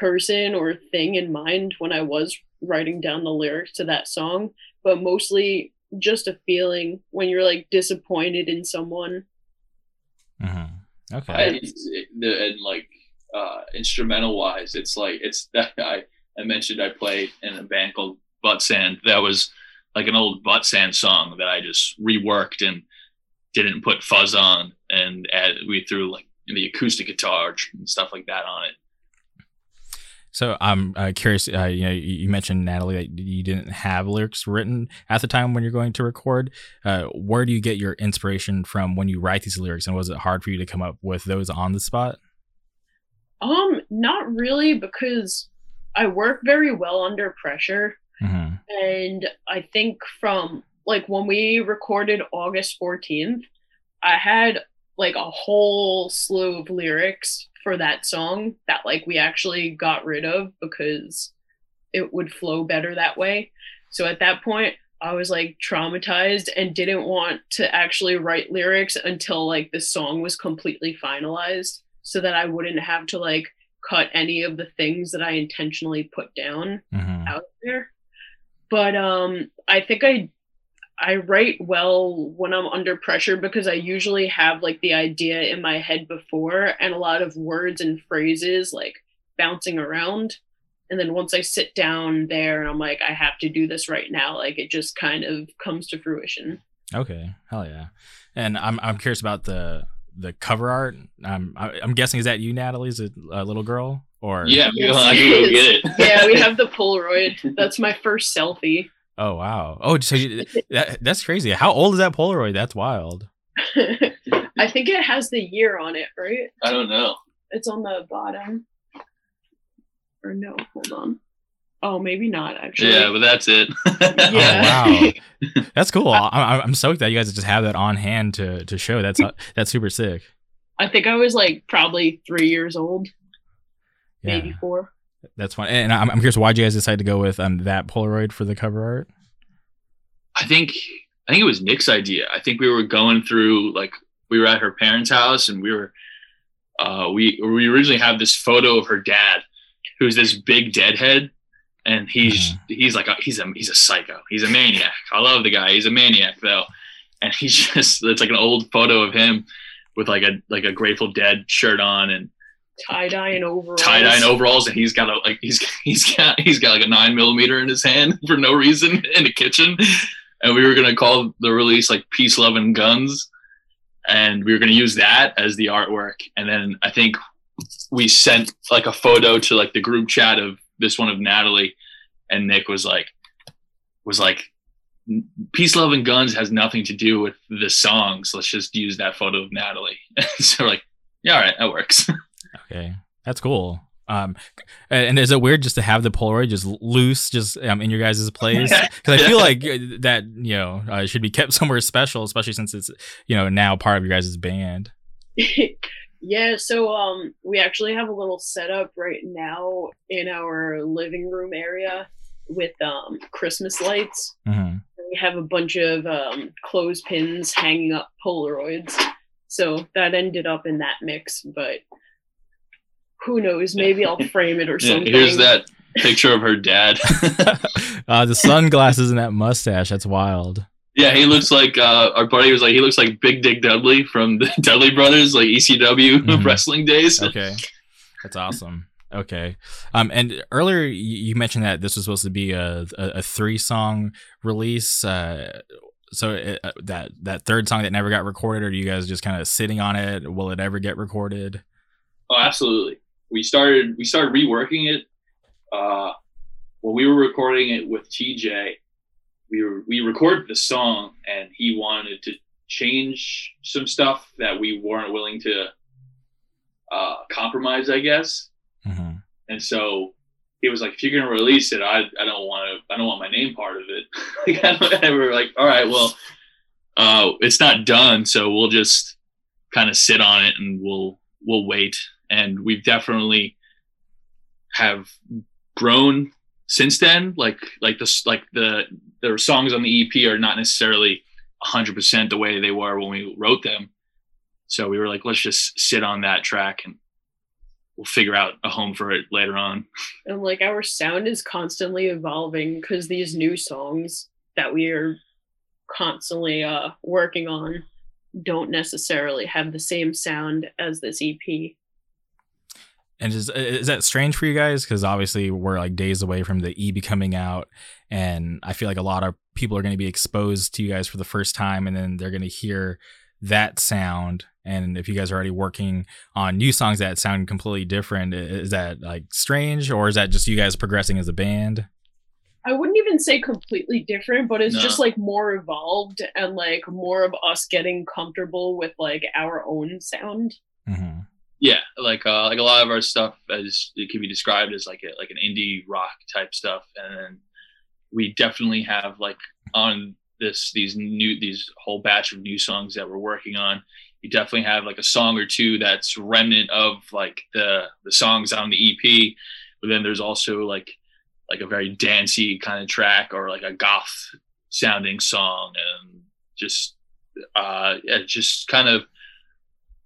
person or thing in mind when I was writing down the lyrics to that song, but mostly just a feeling when you're like disappointed in someone. Mm-hmm. Okay. and like uh, instrumental wise, it's like it's [laughs] that I I mentioned I played in a band called Butt Sand. That was like an old Butt Sand song that I just reworked and didn't put fuzz on and add, we threw like the acoustic guitar and stuff like that on it. So I'm uh, curious. Uh, you know, you mentioned Natalie that you didn't have lyrics written at the time when you're going to record. Uh, where do you get your inspiration from when you write these lyrics, and was it hard for you to come up with those on the spot? Um, not really, because I work very well under pressure, mm-hmm. and I think from like when we recorded August 14th, I had like a whole slew of lyrics for that song that like we actually got rid of because it would flow better that way. So at that point, I was like traumatized and didn't want to actually write lyrics until like the song was completely finalized so that I wouldn't have to like cut any of the things that I intentionally put down mm-hmm. out there. But um I think I I write well when I'm under pressure because I usually have like the idea in my head before and a lot of words and phrases like bouncing around. And then once I sit down there and I'm like, I have to do this right now, like it just kind of comes to fruition. Okay. Hell yeah. And I'm, I'm curious about the, the cover art. Um, I, am guessing is that you, Natalie, is a, a little girl or? Yeah, yes, [laughs] I can go get it. [laughs] yeah, we have the Polaroid. That's my first selfie. Oh wow! Oh, so you, that, that's crazy. How old is that Polaroid? That's wild. [laughs] I think it has the year on it, right? I don't know. It's on the bottom. Or no, hold on. Oh, maybe not actually. Yeah, but that's it. [laughs] Oh, yeah. Oh, wow, [laughs] that's cool. I, I, I'm stoked that you guys just have that on hand to to show. That's uh, that's super sick. I think I was like probably three years old, Yeah, maybe four. That's fun. And I'm, I'm curious, why'd you guys decided to go with um that Polaroid for the cover art? I think I think it was Nick's idea. I think we were going through like we were at her parents' house and we were uh we we originally have this photo of her dad who's this big deadhead and he's he's like a, he's a he's a psycho. He's a maniac. I love the guy. He's a maniac though. And he's [laughs] just it's like an old photo of him with like a like a Grateful Dead shirt on and Tie dye and overalls. tie dye and overalls, and he's got a like he's [laughs] he's got he's got like a nine millimeter in his hand for no reason [laughs] in the kitchen, and we were gonna call the release like Peace, Love, and Guns, and we were gonna use that as the artwork, and then I think we sent like a photo to like the group chat of this one of Natalie, and Nick was like was like Peace, Love, and Guns has nothing to do with the songs. Let's just use that photo of Natalie. [laughs] so like, yeah, all right, that works. Okay, that's cool. Um, and is it weird just to have the Polaroid just loose, just um, in your guys' place? [laughs] Because I feel like uh, that you know uh, should be kept [laughs] somewhere special, especially since it's you know now part of your guys' band. [laughs] yeah, so um we actually have a little setup right now in our living room area with um Christmas lights. hmm We have a bunch of um clothespins hanging up Polaroids. So that ended up in that mix, but who knows? Maybe I'll frame it or [laughs] Yeah, something. here's that picture of her dad. [laughs] uh, the sunglasses and that mustache, that's wild. yeah, he looks like uh, our buddy was like he looks like Big Dick Dudley from the [laughs] Dudley Brothers, like ECW Mhm. wrestling days. Okay, that's awesome. Okay, um, and earlier you mentioned that this was supposed to be a a, a three song release. Uh, so uh, that that third song that never got recorded, or are you guys just kind of sitting on it? Will it ever get recorded? Oh, absolutely. We started we started reworking it. Uh, when we were recording it with TJ, we were we recorded the song, and he wanted to change some stuff that we weren't willing to uh, compromise, I guess. hmm And so he was like, "If you're gonna release it, I I don't want to. I don't want my name part of it." [laughs] like, I don't, and we were like, "All right, well, uh, it's not done, so we'll just kind of sit on it and we'll we'll wait." And we've definitely have grown since then. Like like this like the the songs on the EP are not necessarily 100% the way they were when we wrote them. So we were like, let's just sit on that track and we'll figure out a home for it later on. and like our sound is constantly evolving because these new songs that we are constantly uh working on don't necessarily have the same sound as this EP. And is is that strange for you guys? Because obviously we're like days away from the EP coming out, and I feel like a lot of people are going to be exposed to you guys for the first time, and then they're going to hear that sound. And if you guys are already working on new songs that sound completely different, is that like strange, or is that just you guys progressing as a band? I wouldn't even say completely different, but it's No. just like more evolved and like more of us getting comfortable with like our own sound. hmm Yeah, like uh, like a lot of our stuff as it can be described as like a, like an indie rock type stuff, and we definitely have like on this these new these whole batch of new songs that we're working on. You definitely have like a song or two that's remnant of like the the songs on the EP, but then there's also like like a very dancey kind of track or like a goth sounding song, and just uh, yeah, just kind of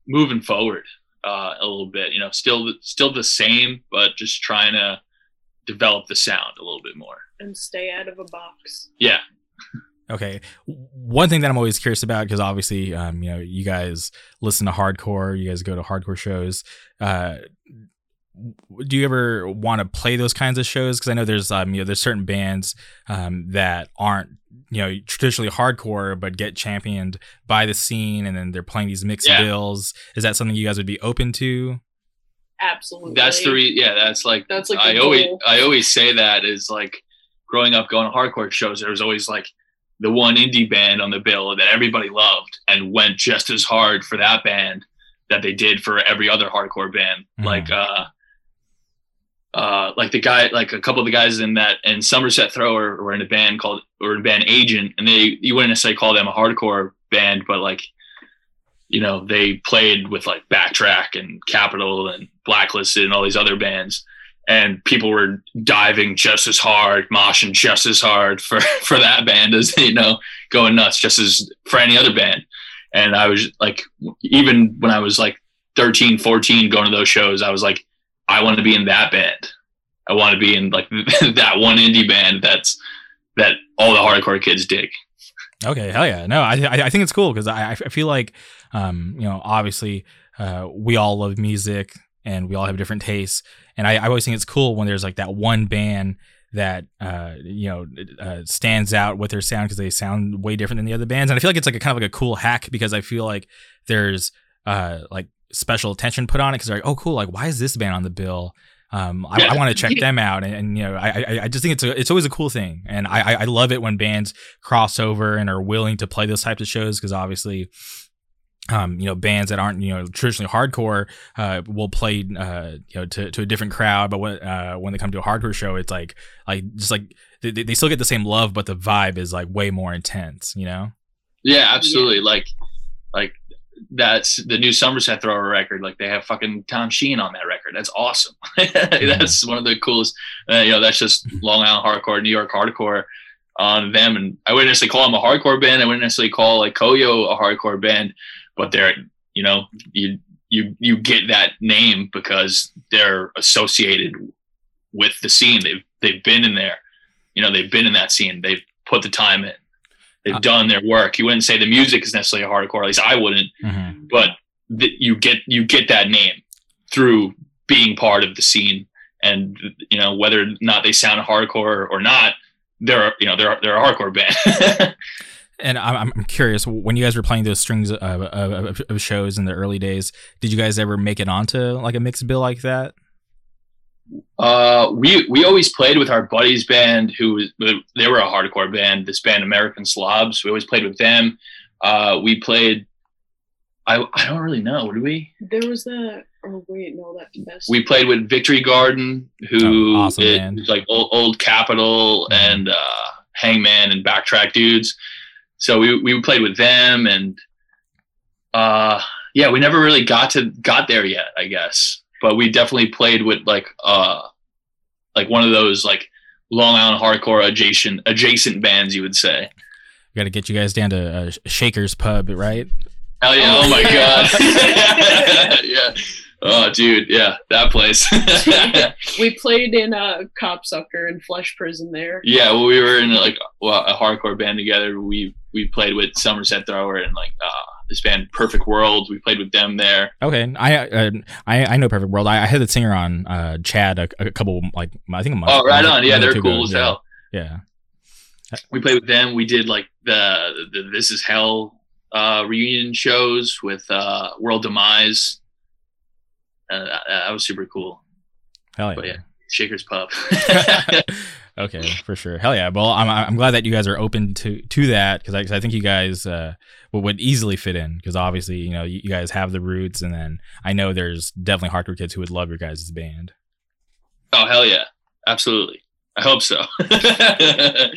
moving forward uh, a little bit. You know, still still the same, but just trying to develop the sound a little bit more. and stay out of a box. Yeah, Okay. One thing that I'm always curious about, because obviously, um, you know, you guys listen to hardcore, you guys go to hardcore shows. Uh, do you ever want to play those kinds of shows? Because I know there's, um, you know, there's certain bands um, that aren't, you know, traditionally hardcore, but get championed by the scene, and then they're playing these mixed Yeah. bills. Is that something you guys would be open to? Absolutely. that's the re- yeah. That's like That's like I the always goal. I always say that is like growing up going to hardcore shows. There was always like the one indie band on the bill that everybody loved and went just as hard for that band that they did for every other hardcore band. Mhm. Like uh uh like the guy like a couple of the guys in that in Somerset Thrower were in a band called or in a band Agent and they you wouldn't necessarily call them a hardcore band, but like you know, they played with like Backtrack and Capital and Blacklisted and all these other bands and people were diving just as hard, moshing just as hard for [laughs] for that band as you know, going nuts just as for any other band. And I was like, even when I was like 13, 14, going to those shows, I was like, I want to be in that band. I want to be in like [laughs] that one indie band that's that all the hardcore kids dig. Okay, hell yeah. No, I I, think it's cool because I I feel like um you know obviously uh we all love music and we all have different tastes and I, I always think it's cool when there's like that one band that uh you know uh, stands out with their sound because they sound way different than the other bands and I feel like it's like a kind of like a cool hack because I feel like there's uh like special attention put on it because they're like oh cool like why is this band on the bill um, I, I want to check [laughs] them out, and, and you know, I, I I just think it's a, it's always a cool thing, and I I- I love it when bands cross over and are willing to play those types of shows because obviously um, you know, bands that aren't you know traditionally hardcore uh, will play uh, you know to, to a different crowd, but when uh, when they come to a hardcore show, it's like like just like they, they still get the same love, but the vibe is like way more intense, you know. Yeah, absolutely. Like, like that's the new Somerset Thrower record. Like they have fucking Tom Sheen on that record. That's awesome. [laughs] that's one of the coolest. Uh, you know, that's just Long Island hardcore, New York hardcore on them. And I wouldn't necessarily call them a hardcore band. I wouldn't necessarily call like Koyo a hardcore band, but they're you know you you you get that name because they're associated with the scene. They've they've been in there. You know, they've been in that scene. They've put the time in. They've Uh, done their work. You wouldn't say the music is necessarily hardcore. At least I wouldn't. Mm-hmm. But th- you get you get that name through being part of the scene, and you know whether or not they sound hardcore or not, they're you know they're they're a hardcore band. [laughs] And I'm, I'm curious when you guys were playing those strings of, of, of shows in the early days, did you guys ever make it onto like a mixed bill like that? Uh, we we always played with our buddies band, who was they were a hardcore band. This band, American Slobs. We always played with them. Uh, we played. I I don't really know. Did we? There was the. Oh wait, no, that's best. We played with Victory Garden, who Oh, awesome is band. like old, old Capital and uh, Hangman and Backtrack dudes. So we we played with them, and uh, yeah, we never really got to got there yet, I guess. But we definitely played with like uh, like one of those like Long Island hardcore adjacent adjacent bands, you would say. We got to get you guys down to uh, Shaker's Pub, right? Hell yeah! Oh, Oh, my yeah. god! [laughs] [laughs] yeah. Oh, dude, yeah, that place. [laughs] we played in a copsucker and flesh prison there. Yeah, well, we were in like well, a hardcore band together. We we played with Somerset Thrower and like uh, this band Perfect World. We played with them there. Okay, I uh, I I know Perfect World. I, I had the singer on, uh, Chad, a, a couple like I think a month. Oh, right on. Yeah, they're cool ago. as yeah. hell. Yeah. We played with them. We did like the, the This Is Hell uh, reunion shows with uh, World Demise. Uh, that, that was super cool. Hell yeah. But yeah, Shaker's Pub. [laughs] [laughs] okay, for sure. Hell yeah. Well, I'm I'm glad that you guys are open to to that because I, 'cause I think you guys uh would, would easily fit in because obviously you know you, you guys have the roots and then I know there's definitely hardcore kids who would love your guys' band. oh hell yeah, absolutely. I hope so. [laughs]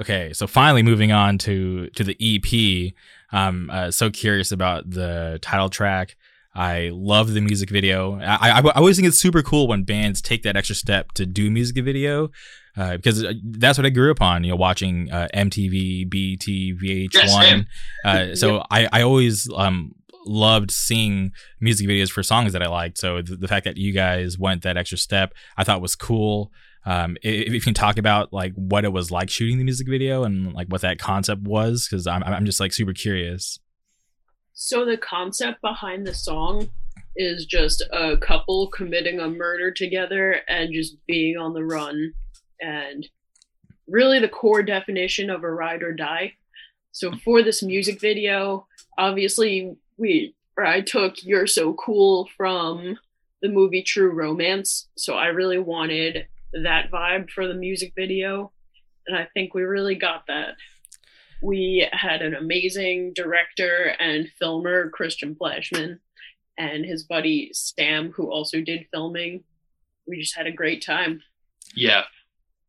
Okay, so finally moving on to to the EP. I'm uh, so curious about the title track. I love the music video. I, I, I always think it's super cool when bands take that extra step to do music video uh, because that's what I grew up on. You know, watching uh, MTV, BET, VH1. Yes, same. uh, so [laughs] I, I always um, loved seeing music videos for songs that I liked. So the, the fact that you guys went that extra step, I thought was cool. Um, i- if you can talk about like what it was like shooting the music video and like what that concept was, because I'm I'm just like super curious. So the concept behind the song is just a couple committing a murder together and just being on the run and really the core definition of a ride or die. So for this music video, obviously we or I took You're So Cool from the movie True Romance. So I really wanted that vibe for the music video. And I think we really got that. we had an amazing director and filmer, Christian Flashman, and his buddy Sam, who also did filming. We just had a great time. Yeah,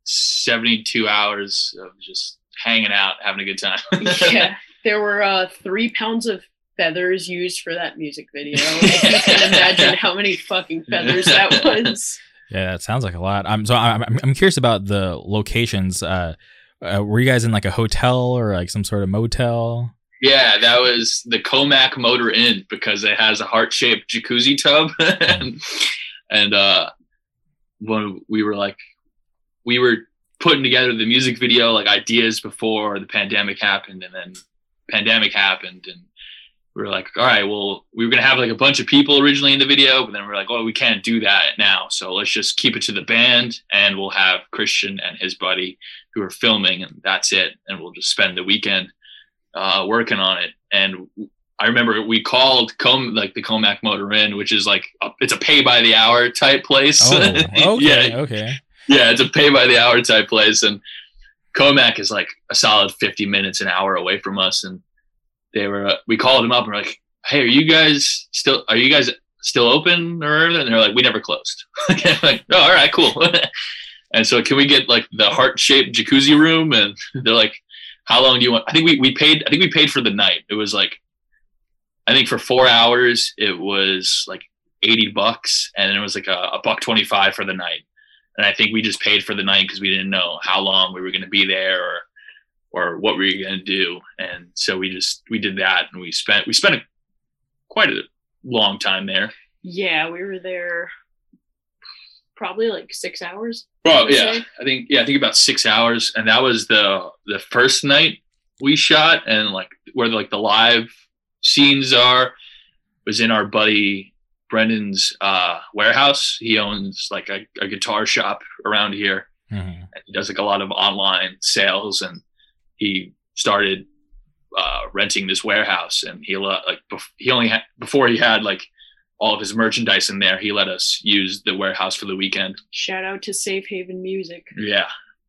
seventy-two hours of just hanging out, having a good time. [laughs] yeah, there were uh, three pounds of feathers used for that music video. If you can imagine how many fucking feathers that [laughs] was. Yeah, that sounds like a lot. I'm so I'm I'm curious about the locations. Uh, uh, were you guys in like a hotel or like some sort of motel? Yeah, that was the Commack Motor Inn because it has a heart-shaped jacuzzi tub, and, [laughs] and uh, when we were like, we were putting together the music video like ideas before the pandemic happened, and then pandemic happened, and we were like, all right, well, we were gonna have like a bunch of people originally in the video, but then we are like, oh, we can't do that now, so let's just keep it to the band, and we'll have Christian and his buddy who are filming, and that's it, and we'll just spend the weekend uh, working on it. And I remember we called Com like the Commack Motor Inn, which is like a, it's a pay by the hour type place. Oh, okay, [laughs] yeah, okay, yeah, it's a pay by the hour type place, and Commack is like a solid fifty minutes an hour away from us, and they were uh, we called them up and we're like, hey, are you guys still are you guys still open or and they're like, we never closed. [laughs] like, oh, all right, cool. [laughs] and so can we get like the heart shaped jacuzzi room? And they're like, how long do you want? I think we, we paid, I think we paid for the night. It was like, I think for four hours, it was like 80 bucks and it was like a, a buck 25 for the night. And I think we just paid for the night because we didn't know how long we were going to be there or or what we were going to do. And so we just we did that and we spent we spent a, quite a long time there. Yeah we were there probably like six hours. Well yeah say. i think yeah i think about six hours. And that was the the first night we shot and like where like the live scenes are was in our buddy brendan's uh warehouse he owns like a, a guitar shop around here mm-hmm. he does like a lot of online sales and he started uh, renting this warehouse, and he let like bef- he only had before he had like all of his merchandise in there. He let us use the warehouse for the weekend. Shout out to Safe Haven Music. Yeah,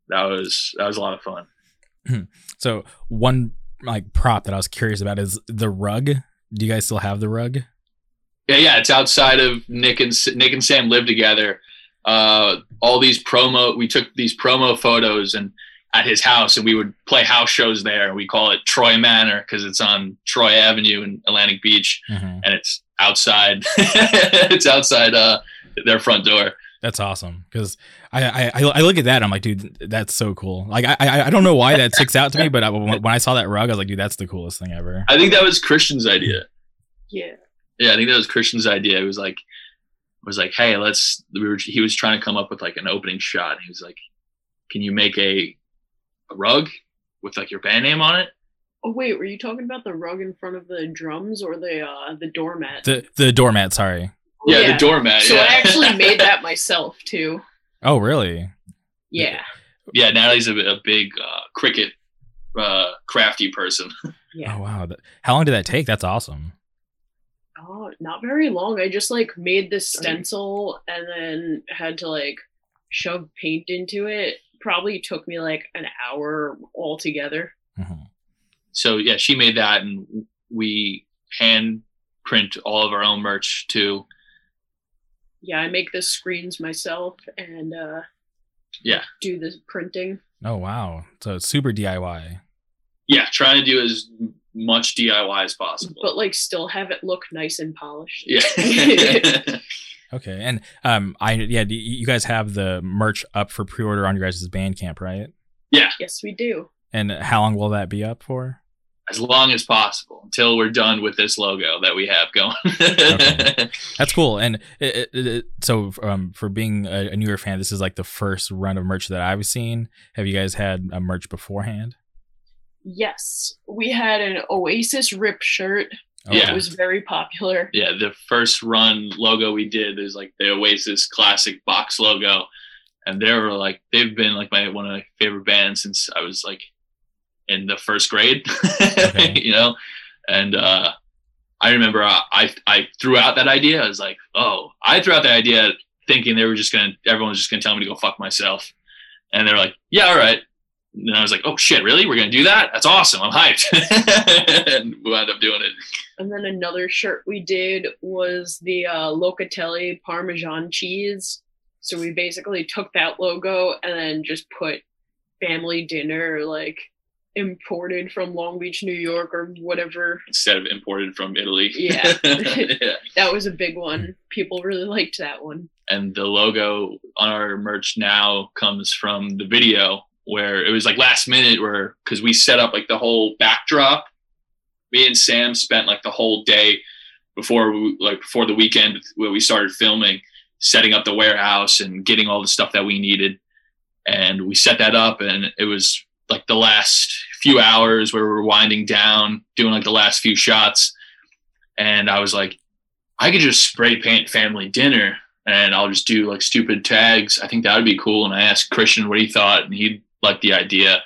that was that was a lot of fun. [clears throat] so one like prop that I was curious about is the rug. Do you guys still have the rug? Yeah, yeah, it's outside of Nick and Nick and Sam live together. Uh, all these promo, we took these promo photos and at his house, and we would play house shows there. We call it Troy Manor because it's on Troy Avenue in Atlantic Beach, mm-hmm. and it's outside. [laughs] it's outside uh, their front door. That's awesome because I, I I look at that I'm like dude that's so cool like I I, I don't know why that sticks out to me but I, when I saw that rug I was like dude that's the coolest thing ever. I think that was Christian's idea. Yeah. Yeah, I think that was Christian's idea. It was like was like hey let's we were he was trying to come up with like an opening shot. He was like, can you make a a rug with like your band name on it. Oh wait, were you talking about the rug in front of the drums or the uh the doormat? The the doormat, sorry. Yeah, yeah. the doormat. So yeah. I actually [laughs] made that myself too. Oh really? Yeah. Yeah, Natalie's a, a big uh, Cricut uh, crafty person. [laughs] Yeah. Oh wow! How long did that take? That's awesome. Oh, not very long. I just like made this stencil and then had to like shove paint into it probably took me like an hour altogether. Mm-hmm. So yeah, she made that, and we hand print all of our own merch too. Yeah, I make the screens myself, and uh, yeah, do the printing. Oh wow! So it's super DIY. Yeah, trying to do as much DIY as possible, but like still have it look nice and polished. Yeah. [laughs] [laughs] Okay, and um, I yeah, you guys have the merch up for pre-order on your guys' Bandcamp, right? Yeah. Yes, we do. And how long will that be up for? As long as possible until we're done with this logo that we have going. okay. [laughs] That's cool. And it, it, it, so, um, for being a, a newer fan, this is like the first run of merch that I've seen. Have you guys had a merch beforehand? Yes, we had an Oasis rip shirt yeah. It was very popular. Yeah, the first run logo we did is like the Oasis classic box logo. And they were like they've been like my one of my favorite bands since I was like in the first grade. Okay. [laughs] you know? And uh I remember I, I I threw out that idea. I was like, oh, I threw out the idea thinking they were just gonna everyone was just gonna tell me to go fuck myself. And they're like, yeah, all right. And I was like, oh shit, really? We're gonna do that? That's awesome. I'm hyped. [laughs] and we wound up doing it. And then another shirt we did was the uh, Locatelli Parmesan cheese. So we basically took that logo and then just put family dinner like imported from Long Beach, New York, or whatever. Instead of imported from Italy. Yeah. [laughs] [laughs] yeah. That was a big one. People really liked that one. And the logo on our merch now comes from the video where it was like last minute where because we set up like the whole backdrop. Me and sam spent like the whole day before we, like before the weekend where we started filming setting up the warehouse and getting all the stuff that we needed. And we set that up and it was like the last few hours where we were winding down doing like the last few shots. And i was like i could just spray paint family dinner and i'll just do like stupid tags. I think that would be cool. And i asked christian what he thought and he liked the idea.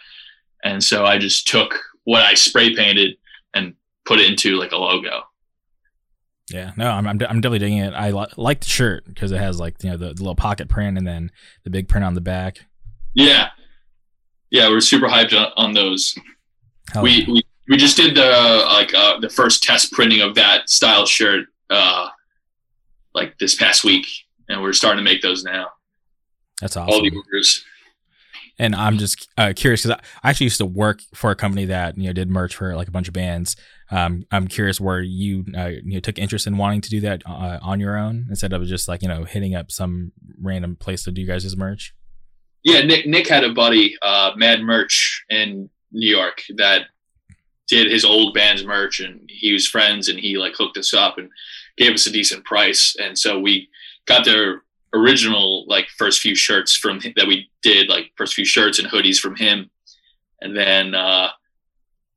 And so I just took what I spray painted and put it into like a logo. Yeah, no, I'm, I'm, I'm definitely digging it. I li- like the shirt because it has like you know the, the, little pocket print and then the big print on the back. Yeah, yeah, we're super hyped on, on those. we, yeah. we we just did the like uh, the first test printing of that style shirt uh, like this past week, and we're starting to make those now. That's awesome. All the orders. And I'm just uh, curious because I actually used to work for a company that you know did merch for like a bunch of bands. Um, I'm curious where you uh, you know took interest in wanting to do that uh, on your own instead of just like you know hitting up some random place to do you guys' merch. Yeah, Nick Nick had a buddy, uh, Mad Merch in New York that did his old band's merch, and he was friends, and he like hooked us up and gave us a decent price, and so we got their original like first few shirts from him, that we did, like first few shirts and hoodies from him, and then uh,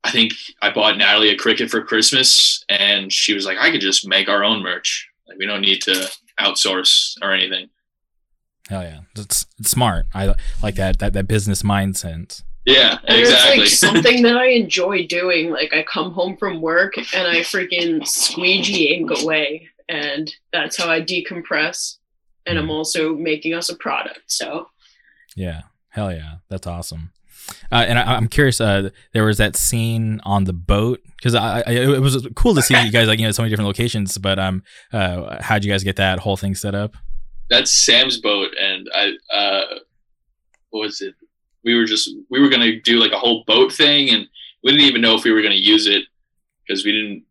I think I bought Natalie a Cricut for Christmas, and she was like, "I could just make our own merch. Like we don't need to outsource or anything." Hell yeah, it's, it's smart. I like that that that business mindset. Yeah, exactly. It's like [laughs] something that I enjoy doing. Like I come home from work and I freaking squeegee ink away, and that's how I decompress and I'm mm. also making us a product. So, yeah, hell yeah, that's awesome. Uh, and I, am curious. Uh, there was that scene on the boat because I, I, it was cool to see you guys like you know so many different locations. But um, uh, how'd you guys get that whole thing set up? That's Sam's boat, and I uh, what was it? We were just we were gonna do like a whole boat thing, and we didn't even know if we were gonna use it because we didn't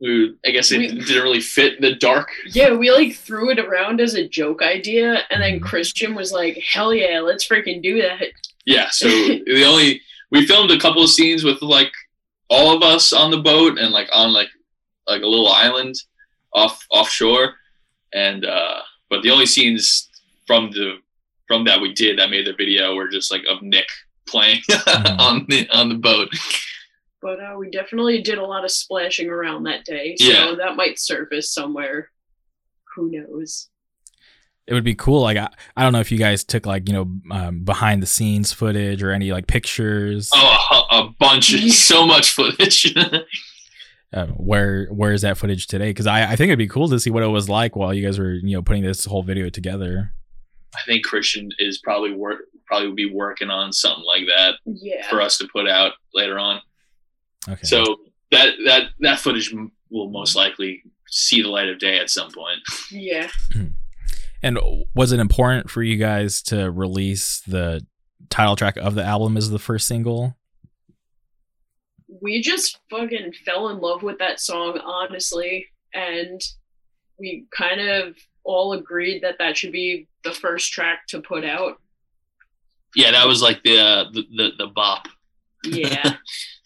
we, I guess it we, didn't really fit the dark. Yeah, we like threw it around as a joke idea, and then mm-hmm. Christian was like, "Hell yeah, let's freaking do that." Yeah, so [laughs] the only we filmed a couple of scenes with like all of us on the boat and like on like like a little island off offshore, and uh but the only scenes from the from that we did that made the video were just like of Nick playing [laughs] mm-hmm. on the on the boat but uh, we definitely did a lot of splashing around that day. So yeah. that might surface somewhere. Who knows? It would be cool. Like I, I don't know if you guys took like you know um, behind the scenes footage or any like pictures. Oh, a, a bunch, [laughs] so much footage. uh, [laughs] where where is that footage today? Because I, I think it'd be cool to see what it was like while you guys were you know putting this whole video together. I think Christian is probably work probably would be working on something like that yeah. for us to put out later on. Okay. So that that that footage will most likely see the light of day at some point. [laughs] Yeah. And was it important for you guys to release the title track of the album as the first single? We just fucking fell in love with that song, honestly, and we kind of all agreed that that should be the first track to put out. Yeah, that was like the uh, the, the the bop. Yeah. [laughs]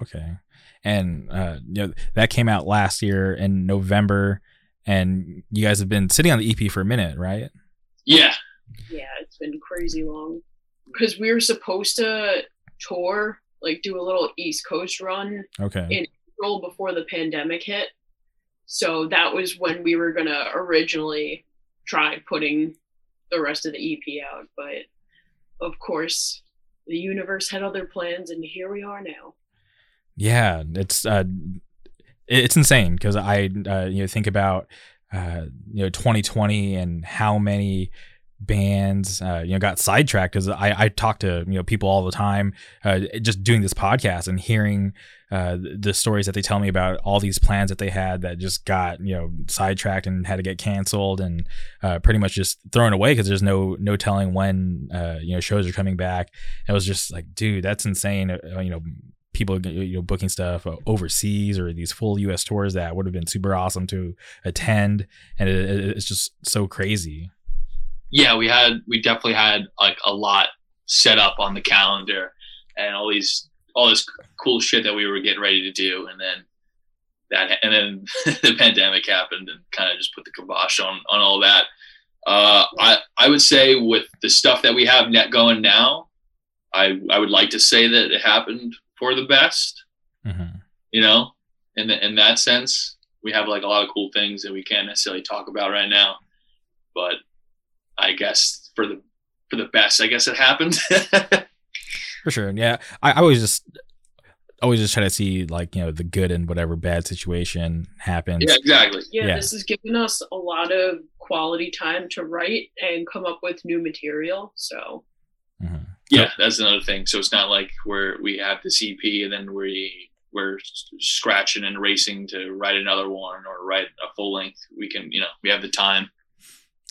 Okay. And uh, you know that came out last year in November, and you guys have been sitting on the EP for a minute, right? Yeah. Yeah, it's been crazy long because we were supposed to tour, like do a little East Coast run. Okay. In April before the pandemic hit, so that was when we were gonna originally try putting the rest of the EP out, but of course the universe had other plans, and here we are now. Yeah, it's uh, it's insane because I uh, you know think about uh, you know 2020 and how many bands uh, you know got sidetracked because I, I talk to you know people all the time uh, just doing this podcast and hearing uh, the stories that they tell me about all these plans that they had that just got you know sidetracked and had to get canceled and uh, pretty much just thrown away because there's no no telling when uh, you know shows are coming back. It was just like, dude, that's insane. Uh, you know, people you know booking stuff overseas or these full U.S. tours that would have been super awesome to attend, and it, it's just so crazy. Yeah, we had we definitely had like a lot set up on the calendar, and all these all this cool shit that we were getting ready to do, and then that, and then [laughs] the pandemic happened and kind of just put the kibosh on on all that. Uh, I I would say with the stuff that we have net going now, I I would like to say that it happened for the best. Mm-hmm. You know, in the, in that sense, we have like a lot of cool things that we can't necessarily talk about right now, but I guess for the for the best, I guess it happened. [laughs] for sure. Yeah, I, I always just always just try to see like you know the good in whatever bad situation happens. Yeah, exactly. Yeah, yeah, this has given us a lot of quality time to write and come up with new material. So. Mm-hmm. Yeah, that's another thing. So it's not like we're we have this EP and then we we're scratching and racing to write another one or write a full length. We can, you know, we have the time.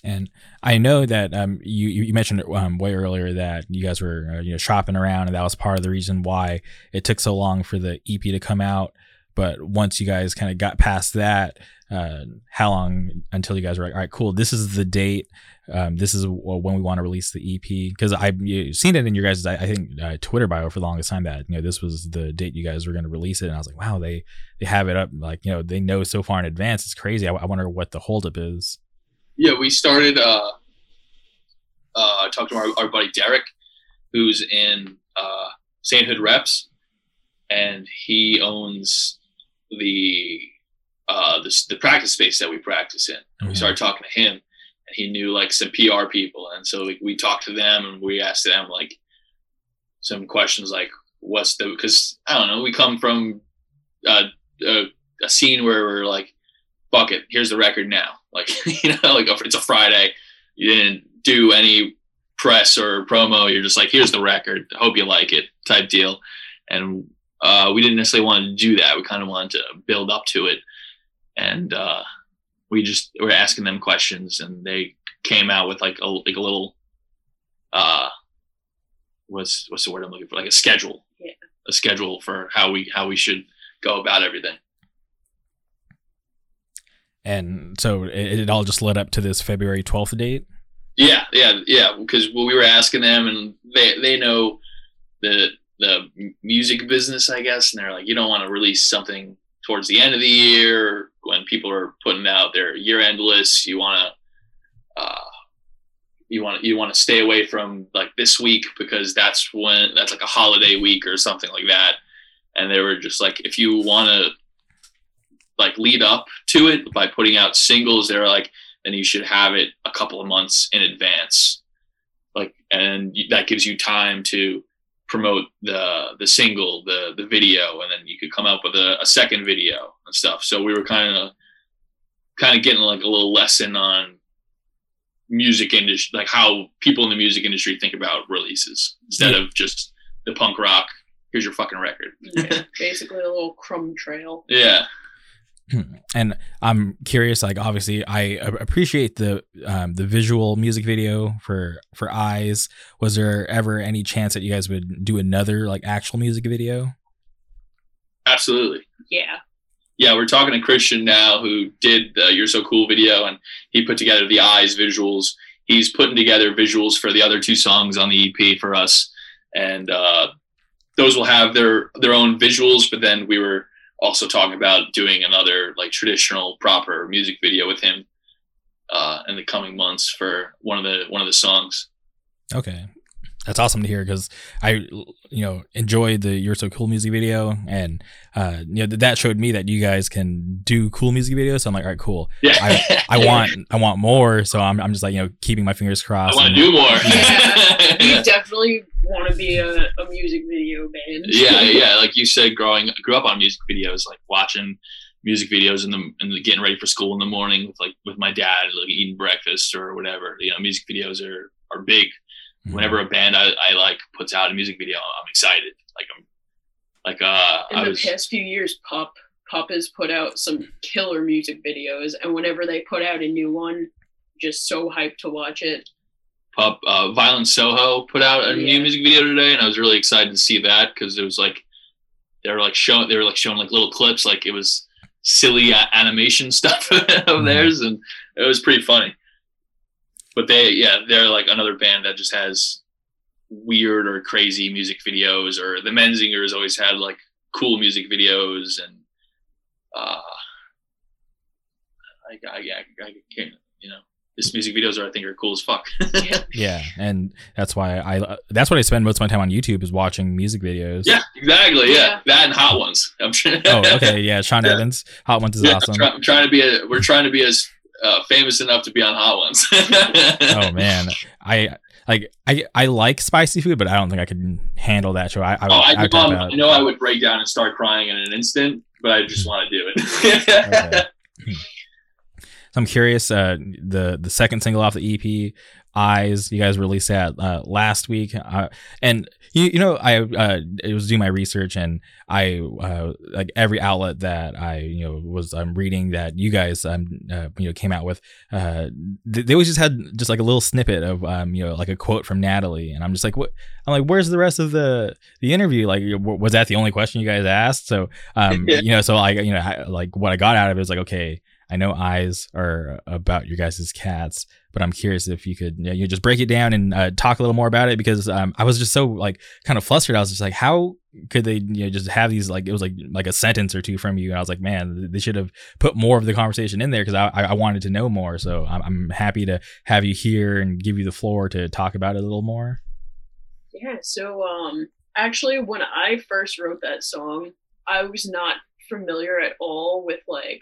And I know that um, you you mentioned um, way earlier that you guys were uh, you know shopping around, and that was part of the reason why it took so long for the EP to come out. But once you guys kind of got past that, uh, how long until you guys were like, all right, cool, this is the date. Um, this is when we want to release the EP because I've seen it in your guys' I, I think uh, Twitter bio for the longest time that you know this was the date you guys were going to release it, and I was like, wow, they they have it up like you know they know so far in advance. It's crazy. I, I wonder what the holdup is. Yeah, we started. Uh, uh, I talked to our, our buddy Derek, who's in uh, Sainthood Reps, and he owns the uh, the, the practice space that we practice in. And mm-hmm. we started talking to him, he knew like some PR people, and so we, we talked to them and we asked them like some questions like, "What's the?" Because I don't know, we come from uh, a, a scene where we're like, "Fuck it, here's the record now." [laughs] Like you know, like it's a Friday, you didn't do any press or promo. You're just like, "Here's the record. Hope you like it," type deal. And uh, we didn't necessarily want to do that. We kind of wanted to build up to it and uh, we just were asking them questions, and they came out with like a like a little uh, what's what's the word I'm looking for? Like a schedule, yeah. a schedule for how we how we should go about everything. And so it, it all just led up to this February 12th date. Yeah, yeah, yeah. Because well, we were asking them, and they they know the the music business, I guess, and they're like, you don't want to release something towards the end of the year when people are putting out their year-end lists you want to uh, you want you want to stay away from like this week because that's when that's like a holiday week or something like that. And they were just like if you want to like lead up to it by putting out singles they're like then you should have it a couple of months in advance. Like and that gives you time to promote the the single, the the video, and then you could come up with a, a second video and stuff. So we were kind of kind of getting like a little lesson on music industry, like how people in the music industry think about releases instead yeah. of just the punk rock. Here's your fucking record. yeah, [laughs] basically a little crumb trail. Yeah. [clears throat] and I'm curious. Like, obviously, I appreciate the um, the visual music video for for Eyes. Was there ever any chance that you guys would do another like actual music video? Absolutely. Yeah. Yeah, we're talking to Christian now, who did the "You're So Cool" video, and he put together the Eyes visuals. He's putting together visuals for the other two songs on the EP for us, and uh, those will have their their own visuals. But then we were also talking about doing another like traditional proper music video with him uh, in the coming months for one of the one of the songs. Okay, that's awesome to hear because I, you know, enjoyed the "You're So Cool" music video, and uh, you know that showed me that you guys can do cool music videos. So I'm like, all right, cool. Yeah. I, I [laughs] want I want more. So I'm, I'm just like you know keeping my fingers crossed. I want to do more. yeah, [laughs] we definitely want to be a, a music video band. yeah, yeah. Like you said, growing grew up on music videos, like watching music videos in the in the getting ready for school in the morning with like with my dad, like eating breakfast or whatever. You know, music videos are are big. Mhm. Whenever a band I, I like puts out a music video, I'm excited. Like I'm like uh In I the was past few years, Pop Pop has put out some killer music videos, and whenever they put out a new one, just so hyped to watch it. pop uh, Violent Soho put out a Yeah. new music video today, and I was really excited to see that because it was like they were like showing they were like showing like little clips, like it was silly a- animation [laughs] stuff of Mhm. theirs, and it was pretty funny. But they, yeah, they're like another band that just has weird or crazy music videos, or the Menzingers always had like cool music videos, and uh, I, I, I, I can't, you know, this music videos are I think are cool as fuck. [laughs] Yeah, and that's why I uh, that's what I spend most of my time on YouTube is watching music videos. Yeah, exactly. Yeah, Yeah. that and Hot Ones. I'm sure. Oh, okay. [laughs] Yeah, Sean Yeah. Evans, Hot Ones is Yeah, awesome. I'm, try- I'm trying to be. A, we're trying to be as uh, famous enough to be on Hot Ones. [laughs] oh man, I like I I like spicy food, but I don't think I could handle that show. I I, Oh, I, I, I'm- I know I would break down and start crying in an instant, but I just want to do it. Okay. [laughs] So I'm curious. Uh, the the second single off the EP, "Eyes," you guys released that uh, last week, uh, and you you know I uh, it was doing my research and I uh, like every outlet that I you know was I'm reading that you guys um uh, you know came out with uh they, they always just had just like a little snippet of um you know like a quote from Natalie. And I'm just like what? I'm like where's the rest of the the interview? Like w- was that the only question you guys asked? So um [laughs] you know so like you know I, like what I got out of it was like okay I know eyes are about your guys' cats, but I'm curious if you could you, know, just break it down and uh, talk a little more about it because um, I was just so like kind of flustered. I was just like, how could they you know just have these like it was like like a sentence or two from you, and I was like, man, they should have put more of the conversation in there because I I wanted to know more. So I'm, I'm happy to have you here and give you the floor to talk about it a little more. Yeah, so um actually when I first wrote that song, I was not familiar at all with like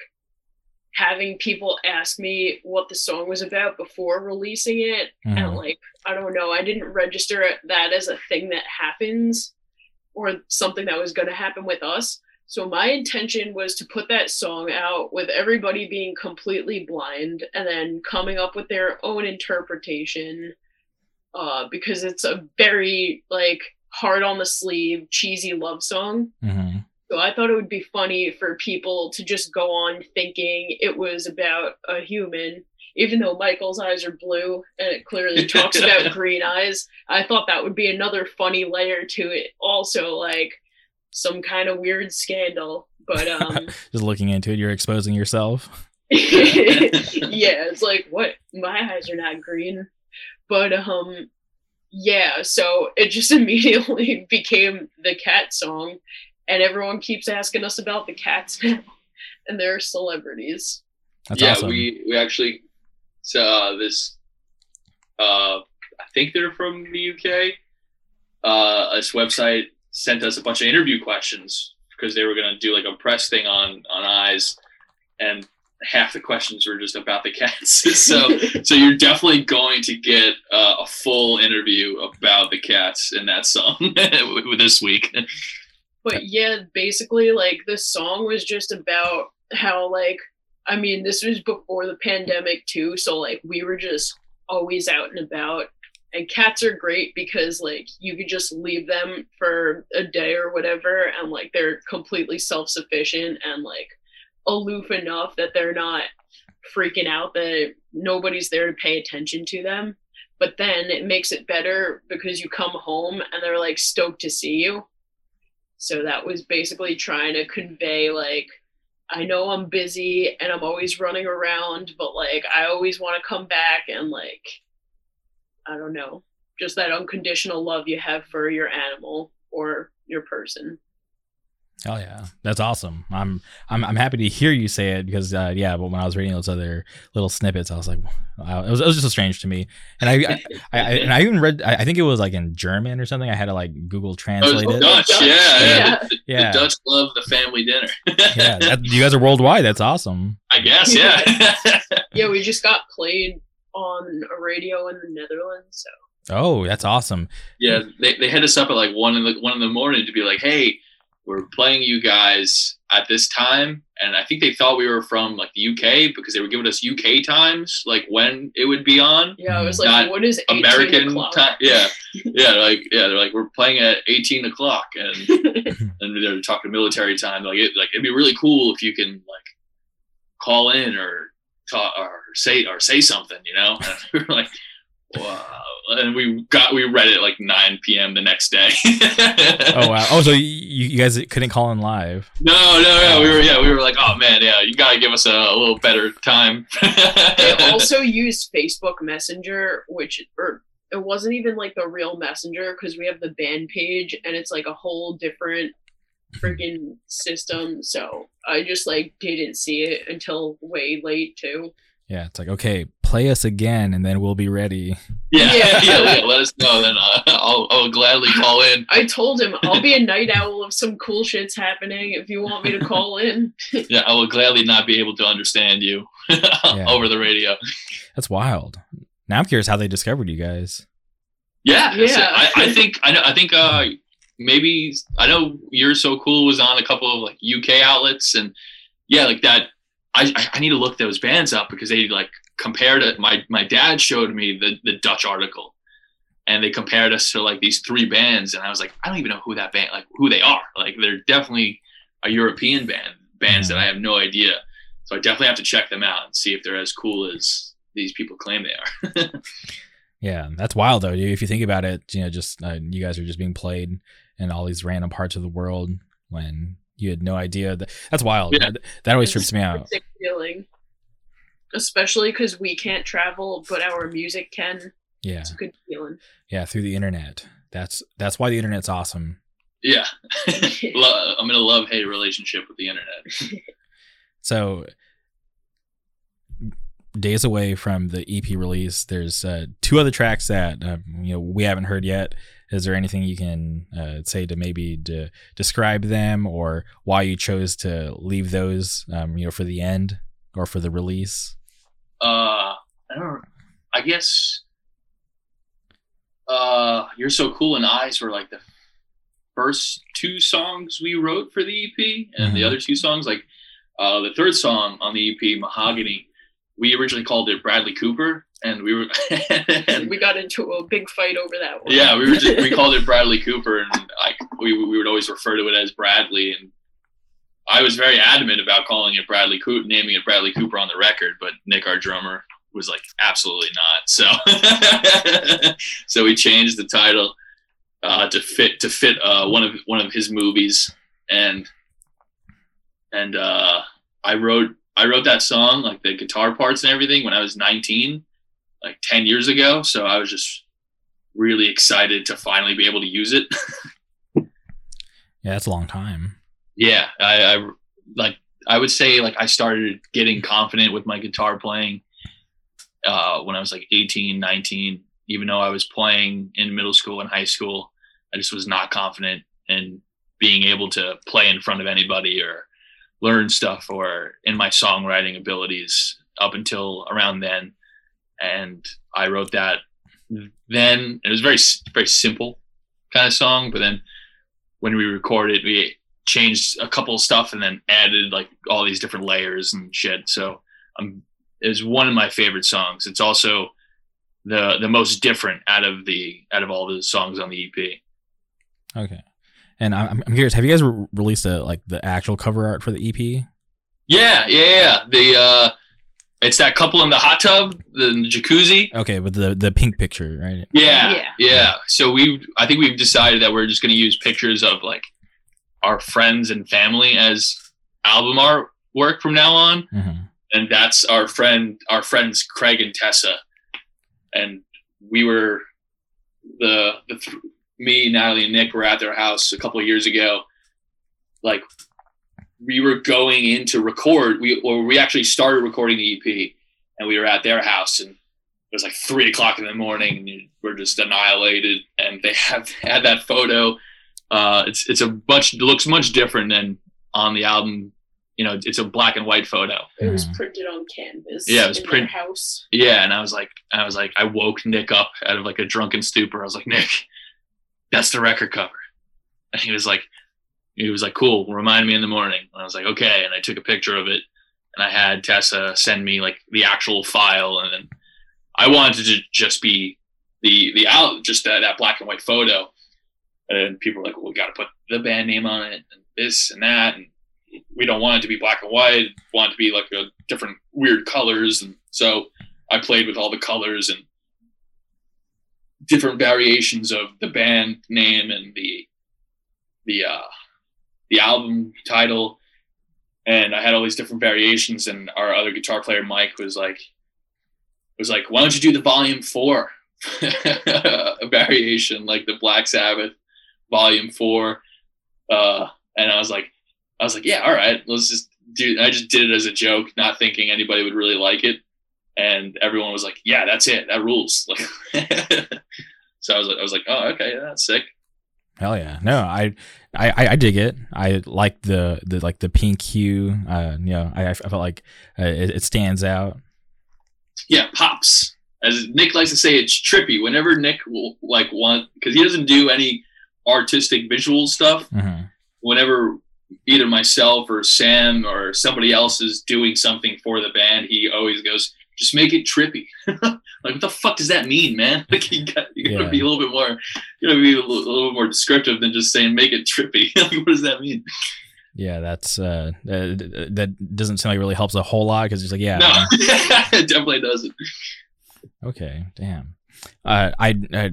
having people ask me what the song was about before releasing it and Mhm. like I don't know, I didn't register that as a thing that happens or something that was going to happen with us. So my intention was to put that song out with everybody being completely blind and then coming up with their own interpretation uh, because it's a very like hard on the sleeve, cheesy love song. Mhm. So I thought it would be funny for people to just go on thinking it was about a human, even though Michael's eyes are blue and it clearly [laughs] talks about green eyes. I thought that would be another funny layer to it. Also, like some kind of weird scandal. But [laughs] um Just looking into it, you're exposing yourself. [laughs] yeah, it's like what my eyes are not green. But um yeah, so it just immediately became the cat song and everyone keeps asking us about the cats now [laughs] and they're celebrities. That's yeah, awesome. we we actually so uh, this uh, I think they're from the UK. Uh, this website sent us a bunch of interview questions because they were going to do like a press thing on on eyes, and half the questions were just about the cats. [laughs] so [laughs] so you're definitely going to get uh, a full interview about the cats in that song with this week. But yeah, basically like the song was just about how like I mean, this was before the pandemic too, so like we were just always out and about. And cats are great because like you could just leave them for a day or whatever and like they're completely self-sufficient and like aloof enough that they're not freaking out that nobody's there to pay attention to them. But then it makes it better because you come home and they're like stoked to see you. So that was basically trying to convey like I know I'm busy and I'm always running around, but like I always want to come back and like I don't know, just that unconditional love you have for your animal or your person. Oh yeah, that's awesome. I'm I'm I'm happy to hear you say it because uh, yeah, but when I was reading those other little snippets, I was like, wow, it was it was just strange to me. And I I, I, I and I even read I, I think it was like in German or something. I had to like Google Oh, translate it's it. Dutch, yeah, yeah. Yeah. The, Yeah. the Dutch love the family dinner. Yeah, that, you guys are worldwide. That's awesome. I guess, yeah. [laughs] Yeah, we just got played on a radio in the Netherlands. So Oh, that's awesome. yeah, they, they hit us up at like one in the one in the morning to be like, hey, we're playing you guys at this time and i think they thought we were from like the uk because they were giving us uk times like when it would be on. Yeah, I was like, what is 18 american o'clock? time yeah. [laughs] Yeah like yeah they're like we're playing at 18 o'clock and [laughs] and they're talking military time like it like it'd be really cool if you can like call in or talk or say or say something you know? And we were like wow and we got we read it like 9 p.m the next day [laughs] Oh wow. Oh, so you, you guys couldn't call in live? no no no we were yeah we were like oh man yeah you gotta give us a, a little better time they [laughs] also used Facebook Messenger, which or it wasn't even like the real messenger because we have the band page and it's like a whole different freaking system. So I just like didn't see it until way late too. Yeah, it's like okay, play us again, and then we'll be ready. yeah, Yeah. [laughs] yeah yeah let us know then uh, I'll, I'll gladly call in I told him I'll be a night owl if some cool shit's happening if you want me to call in. [laughs] yeah I will gladly not be able to understand you [laughs] over the radio That's wild. Now I'm curious how they discovered you guys. Yeah, Yeah. so I, I think I know. I think uh, maybe I know you're so cool was on a couple of like UK outlets, and yeah, like that. I I- I need to look those bands up because they like compared it. My my dad showed me the the Dutch article, and they compared us to like these three bands, and I was like, I don't even know who that band like who they are. Like they're definitely a European band bands that I have no idea. So I definitely have to check them out and see if they're as cool as these people claim they are. [laughs] Yeah, that's wild though. dude. If you think about it, you know, just uh, you guys are just being played in all these random parts of the world when you had no idea. That, that's wild. Yeah. That, that always trips me out. Feeling. Especially because we can't travel, but our music can. Yeah, It's a good feeling. yeah, through the internet. That's that's why the internet's awesome. Yeah. [laughs] I'm in a love hate relationship with the internet. [laughs] So, days away from the EP release, there's uh, two other tracks that uh, you know we haven't heard yet. Is there anything you can uh, say to maybe de- describe them or why you chose to leave those, um, you know, for the end or for the release? Uh, I don't. I guess. Uh, you're so cool and eyes were like the first two songs we wrote for the EP, and the Mhm. other two songs, like uh, the third song on the EP, Mahogany, we originally called it Bradley Cooper, and we were. [laughs] and we got into a big fight over that one. Yeah, we were just, we [laughs] called it Bradley Cooper, and like we we would always refer to it as Bradley. And I was very adamant about calling it Bradley Cooper, naming it Bradley Cooper on the record, but Nick, our drummer, was like, absolutely not. So [laughs] so we changed the title uh, to fit to fit uh, one of one of his movies, and and uh, I wrote I wrote that song like the guitar parts and everything when I was 19, like 10 years ago. So I was just really excited to finally be able to use it. [laughs] Yeah, that's a long time. Yeah, I, I like I would say like I started getting confident with my guitar playing uh, when I was like 18, 19. Even though I was playing in middle school and high school, I just was not confident in being able to play in front of anybody or learn stuff or in my songwriting abilities up until around then. And I wrote that then. It was very very simple kind of song, but then when we recorded, we changed a couple of stuff and then added like all these different layers and shit. So um, it was one of my favorite songs. It's also the the most different out of the out of all the songs on the EP. Okay. And I'm, I'm curious, have you guys re- released a, like the actual cover art for the EP? Yeah, yeah, yeah. The uh, it's that couple in the hot tub, the jacuzzi. Okay, with the the pink picture, right? Yeah, Yeah. yeah. So we, I think we've decided that we're just going to use pictures of like our friends and family as album artwork from now on. hmm and that's our friend our friends Craig and Tessa. And we were the the th- me Natalie and Nick were at their house a couple of years ago. Like we were going in to record. We or we actually started recording the EP and we were at their house and it was like three o'clock in the morning and we're just annihilated. And they [laughs] have had that photo uh it's it's a much it looks much different than on the album you know it's a black and white photo It was Mhm. printed on canvas. Yeah, it was in print- house. Yeah, and I was like, I was like, I woke Nick up out of like a drunken stupor. I was like, Nick, that's the record cover, and he was like, he was like, "Cool, remind me in the morning." And I was like, "Okay," and I took a picture of it, and I had Tessa send me like the actual file, and then I wanted to just be the the out just that, that black and white photo, and people were like, "Well, we got to put the band name on it, and this and that," and we don't want it to be black and white. we Want it to be like a different weird colors, and so I played with all the colors and different variations of the band name and the the uh, the album title, and I had all these different variations. And our other guitar player Mike was like was like, "Why don't you do the volume four [laughs] variation like the Black Sabbath volume four. Uh, and I was like, I was like, "Yeah, all right, let's just do." I just did it as a joke, not thinking anybody would really like it and everyone was like, "Yeah, that's it. That rules." [laughs] Like, so I was like, I was like, "Oh, okay, that's sick." Hell yeah! No, I, I, I dig it. I like the the like the pink hue. Uh, you know, I, I felt like uh, it, it stands out. Yeah, pops. As Nick likes to say, it's trippy. Whenever Nick will like want, because he doesn't do any artistic visual stuff. Mm-hmm. Whenever either myself or Sam or somebody else is doing something for the band, he always goes, just make it trippy. [laughs] like, what the fuck does that mean, man? [laughs] Like, you got you gotta yeah. be a little bit more, you gotta be a little, a little more descriptive than just saying make it trippy. [laughs] like, what does that mean? Yeah, that's uh, uh, that doesn't sound like it really helps a whole lot because it's like, yeah, no, it definitely doesn't. Okay, damn. Uh, I, I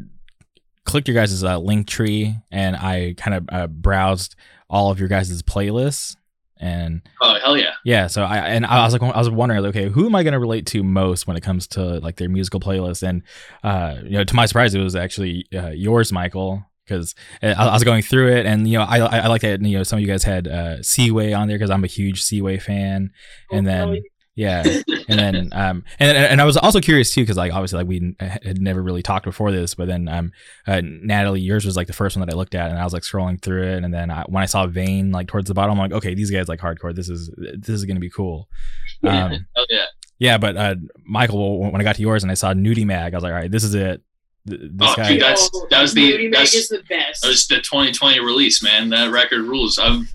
clicked your guys' uh, Linktree and I kind of uh, browsed all of your guys' playlists and oh hell yeah. Yeah so i and i was like i was wondering okay who am i going to relate to most when it comes to like their musical playlist? And uh you know to my surprise it was actually uh, yours michael because uh, I, I, was going through it and you know i i, I like that you know some of you guys had uh seaway on there because i'm a huge seaway fan. And oh, then yeah, [laughs] and then um and and I was also curious too because like obviously like we had never really talked before this, but then um uh, Natalie, yours was like the first one that I looked at, and I was like scrolling through it, and then I, when I saw Vein like towards the bottom, I'm like, okay, these guys like hardcore. This is this is gonna be cool. Um, oh yeah. Yeah, but uh, Michael, when I got to yours and I saw Nudie Mag, I was like, all right, this is it. This oh, guy, dude, that's that was the that's, is the best. That was the 2020 release, man. That record rules. I'm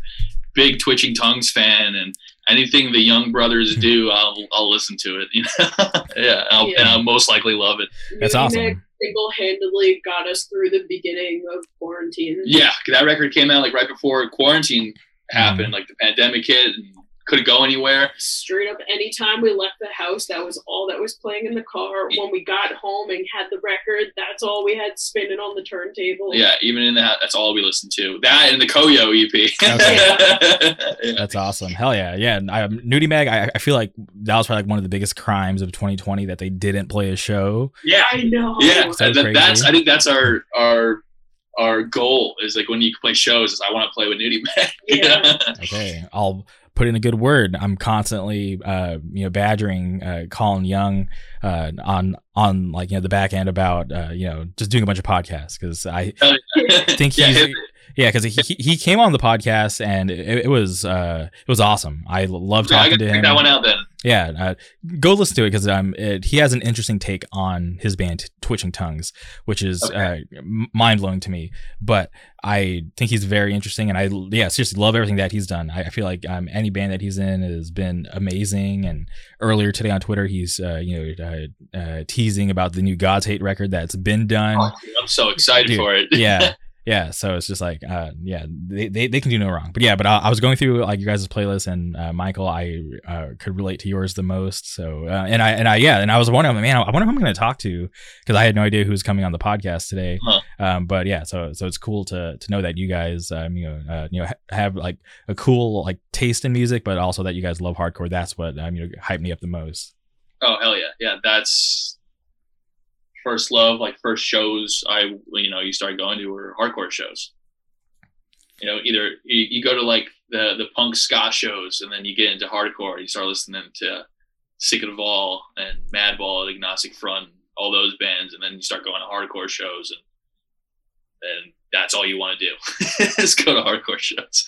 big Twitching Tongues fan, and anything the Young Brothers [laughs] do, I'll I'll listen to it. You know, [laughs] yeah, I'll, yeah, and I'll most likely love it. That's awesome. Single-handedly got us through the beginning of quarantine. Yeah, that record came out like right before quarantine happened, mm. like the pandemic hit, and couldn't go anywhere. Straight up, anytime we left the house, that was all that was playing in the car. When we got home and had the record, that's all we had spinning on the turntable. Yeah, even in that, that's all we listened to. That and the Koyo EP. Okay. [laughs] That's awesome. Hell yeah, yeah. I, um, Nudie Mag, I, I, feel like that was probably like one of the biggest crimes of 2020 that they didn't play a show. Yeah, I know. Yeah, that that, that's I think that's our our our goal is like when you play shows is I want to play with Nudie Mag. Yeah. [laughs] okay, I'll put in a good word. I'm constantly, uh, you know, badgering uh, Colin Young uh, on on like you know the back end about uh, you know just doing a bunch of podcasts because I [laughs] think he's yeah, because he he came on the podcast and it, it was uh it was awesome. I love talking yeah, I to him. That one out then. Yeah, uh, go listen to it because um it, he has an interesting take on his band Twitching Tongues, which is okay. uh, mind blowing to me. But I think he's very interesting, and I yeah seriously love everything that he's done. I, I feel like um any band that he's in has been amazing. And earlier today on Twitter, he's uh, you know uh, uh, teasing about the new God's Hate record that's been done. Oh, I'm so excited Dude, for it. yeah [laughs] yeah so it's just like uh yeah they, they, they can do no wrong. But yeah but I, I was going through like you guys' playlist and uh, michael i uh, could relate to yours the most. So uh, and i and i yeah and i was wondering man i wonder who i'm going to talk to because i had no idea who was coming on the podcast today. Huh. um but yeah so so it's cool to to know that you guys um you know uh, you know ha- have like a cool like taste in music but also that you guys love hardcore. That's what um you know hyped me up the most. Oh hell yeah. Yeah that's first love, like first shows I you know you started going to were hardcore shows. You know, either you, you go to like the the punk ska shows, and then you get into hardcore. You start listening to Sick of All and Madball, and Agnostic Front, all those bands, and then you start going to hardcore shows, and and that's all you want to do [laughs] is go to hardcore shows.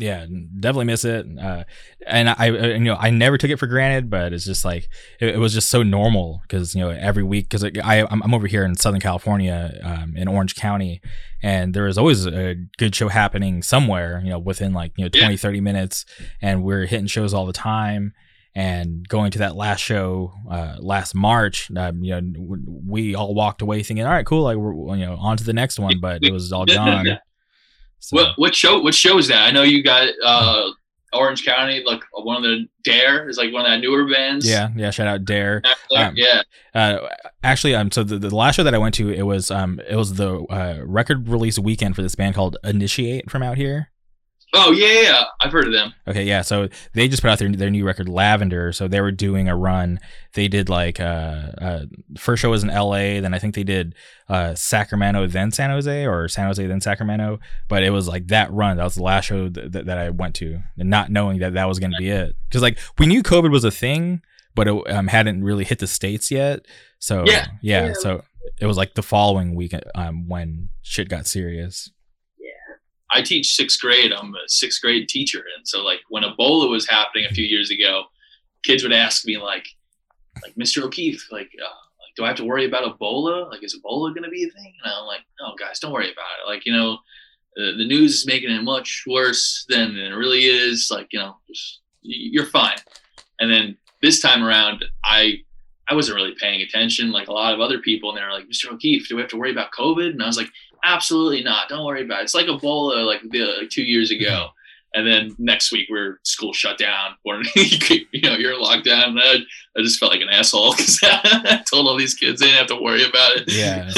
Yeah, definitely miss it. Uh, and I, you know, I never took it for granted, but it's just like it, it was just so normal because you know every week because I I'm, I'm over here in Southern California um, in Orange County, and there is always a good show happening somewhere, you know, within like you know 20 30 minutes, and we're hitting shows all the time and going to that last show uh, last March, um, you know, we all walked away thinking, all right, cool, like we're you know on to the next one, but it was all [laughs] gone. So. What what show what show is that? I know you got uh, Orange County, like one of the Dare is like one of that newer bands. Yeah, yeah. Shout out Dare. Um, yeah. Uh, actually, um, so the, the last show that I went to, it was um, it was the uh, record release weekend for this band called Initiate from out here. Oh yeah, yeah, I've heard of them. Okay, yeah. So they just put out their their new record Lavender. So they were doing a run. They did like uh, uh first show was in L.A. Then I think they did uh Sacramento, then San Jose, or San Jose, then Sacramento. But it was like that run. That was the last show that, that I went to, and not knowing that that was going to be it. Because like we knew COVID was a thing, but it um, hadn't really hit the states yet. So yeah, yeah. yeah. So it was like the following week um, when shit got serious. I teach sixth grade. I'm a sixth grade teacher, and so like when Ebola was happening a few years ago, kids would ask me like, like Mr. O'Keefe, like, uh, like do I have to worry about Ebola? Like, is Ebola going to be a thing? And I'm like, no, guys, don't worry about it. Like, you know, the, the news is making it much worse than it really is. Like, you know, just, you're fine. And then this time around, I I wasn't really paying attention like a lot of other people, and they were like, Mr. O'Keefe, do we have to worry about COVID? And I was like, absolutely not. Don't worry about it. It's like Ebola like, like two years mm-hmm. ago. And then next week we're school shut down [laughs] or you know you're locked down. I, I just felt like an asshole [laughs] because I told all these kids they didn't have to worry about it. Yeah,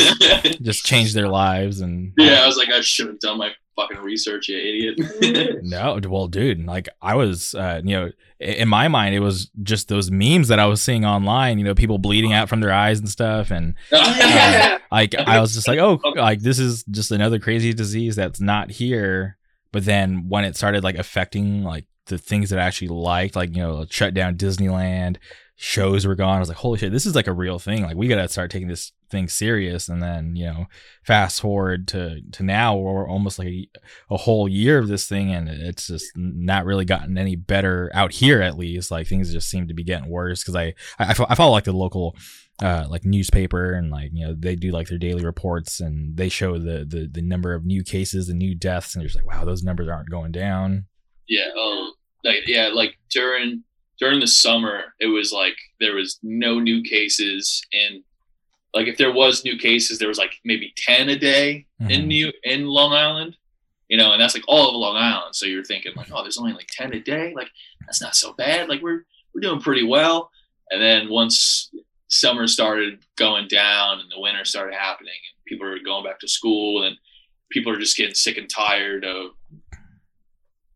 [laughs] just change their lives and yeah. I was like I should have done my fucking research, you idiot. [laughs] [laughs] no, well, dude, like I was, uh, you know, in my mind, it was just those memes that I was seeing online. You know, people bleeding out from their eyes and stuff, and uh, [laughs] like I was just like, oh, like this is just another crazy disease that's not here. But then when it started like affecting like the things that I actually liked, like you know, shut down Disneyland, shows were gone. I was like, holy shit, this is like a real thing. Like we gotta start taking this thing serious. And then you know, fast forward to to now, we're almost like a, a whole year of this thing, and it's just not really gotten any better out here. At least, like things just seem to be getting worse. Because I, I I follow like the local uh, like newspaper and like you know they do like their daily reports and they show the the, the number of new cases and new deaths and you're just like wow those numbers aren't going down yeah um like yeah like during during the summer it was like there was no new cases. And like if there was new cases there was like maybe 10 a day mm-hmm. in new in long island you know and that's like all of long island. So you're thinking like oh there's only like 10 a day? Like that's not so bad. Like we're we're doing pretty well. And then once summer started going down and the winter started happening and people are going back to school and people are just getting sick and tired of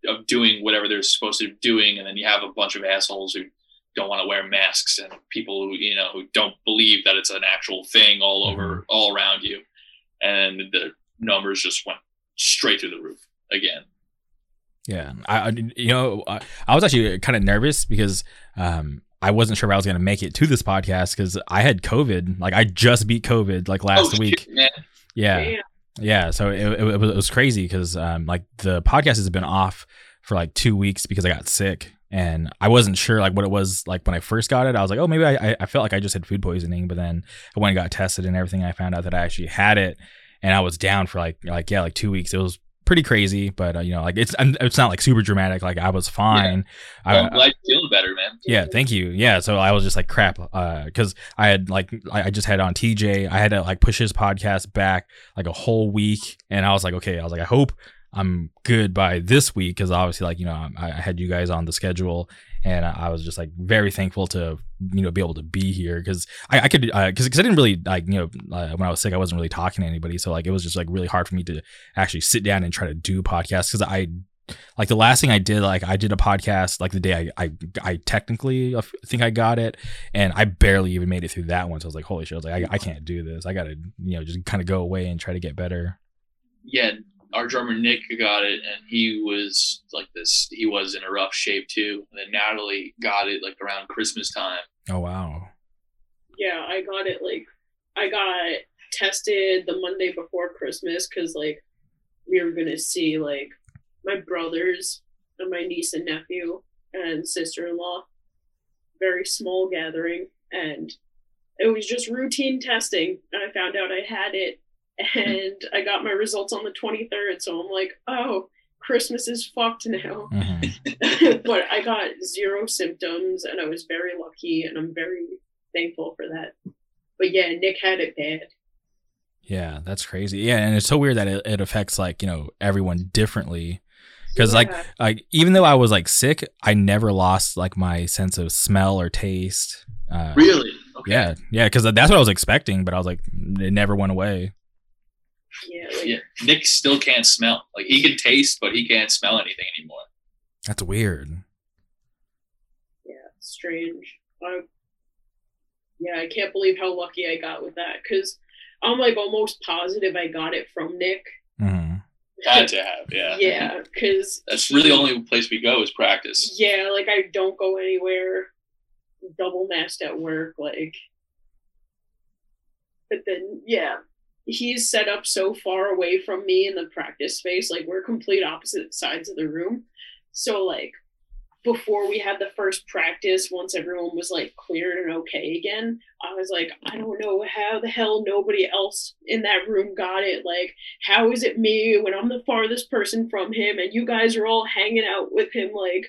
of doing whatever they're supposed to be doing and then you have a bunch of assholes who don't want to wear masks and people who you know who don't believe that it's an actual thing all over mm-hmm. all around you and the numbers just went straight through the roof again yeah i you know i, I was actually kind of nervous because um I wasn't sure if I was going to make it to this podcast because I had COVID. Like I just beat COVID like last oh, week. Shit, yeah. yeah. Yeah. So it, it, it was crazy because um, like the podcast has been off for like two weeks because I got sick and I wasn't sure like what it was like when I first got it. I was like, oh, maybe I, I felt like I just had food poisoning, but then I went and got tested and everything. I found out that I actually had it, and I was down for like like yeah like two weeks. It was pretty crazy, but uh, you know, like it's it's not like super dramatic. Like I was fine. Yeah. Well, I'm glad you're feeling better, man. Yeah, thank you. Yeah, so I was just like crap, because uh, I had like I just had on TJ. I had to like push his podcast back like a whole week, and I was like, okay, I was like, I hope I'm good by this week because obviously, like you know, I, I, had you guys on the schedule, and I was just like very thankful to you know be able to be here because I, I, could because uh, I didn't really like you know uh, when I was sick I wasn't really talking to anybody. So like it was just like really hard for me to actually sit down and try to do podcasts because I like the last thing I did like I did a podcast like the day I I, I technically think I got it and I barely even made it through that one. So I was like holy shit. I was like I, I can't do this. I gotta you know just kind of go away and try to get better. Yeah our drummer Nick got it, and he was like this. He was in a rough shape too. And then Natalie got it like around Christmas time. Oh wow! Yeah, I got it like I got tested the Monday before Christmas because like we were gonna see like my brothers and my niece and nephew and sister-in-law. Very small gathering, and it was just routine testing. And I found out I had it, [laughs] and I got my results on the 23rd. So I'm like, oh, Christmas is fucked now. [laughs] Mhm. [laughs] but I got zero symptoms, and I was very lucky, and I'm very thankful for that. But yeah, Nick had it bad. Yeah, that's crazy. Yeah, and it's so weird that it, it affects like you know everyone differently. Because like like even though I was like sick, I never lost like my sense of smell or taste. Uh, Really? Okay. Yeah, yeah, because that's what I was expecting, but I was like, it never went away. Yeah, [laughs] like, Yeah. Nick still can't smell. Like he can taste, but he can't smell anything anymore. That's weird. yeah, strange. I, yeah, I can't believe how lucky I got with that because I'm like almost positive I got it from Nick. hmm Had to have, yeah. [laughs] Yeah, because That's really the only place we go is practice. yeah, like I don't go anywhere double masked at work, like. But then, yeah, he's set up so far away from me in the practice space. Like we're complete opposite sides of the room. So like before we had the first practice, once everyone was like cleared and okay again, I was like, I don't know how the hell nobody else in that room got it. Like, how is it me when I'm the farthest person from him and you guys are all hanging out with him like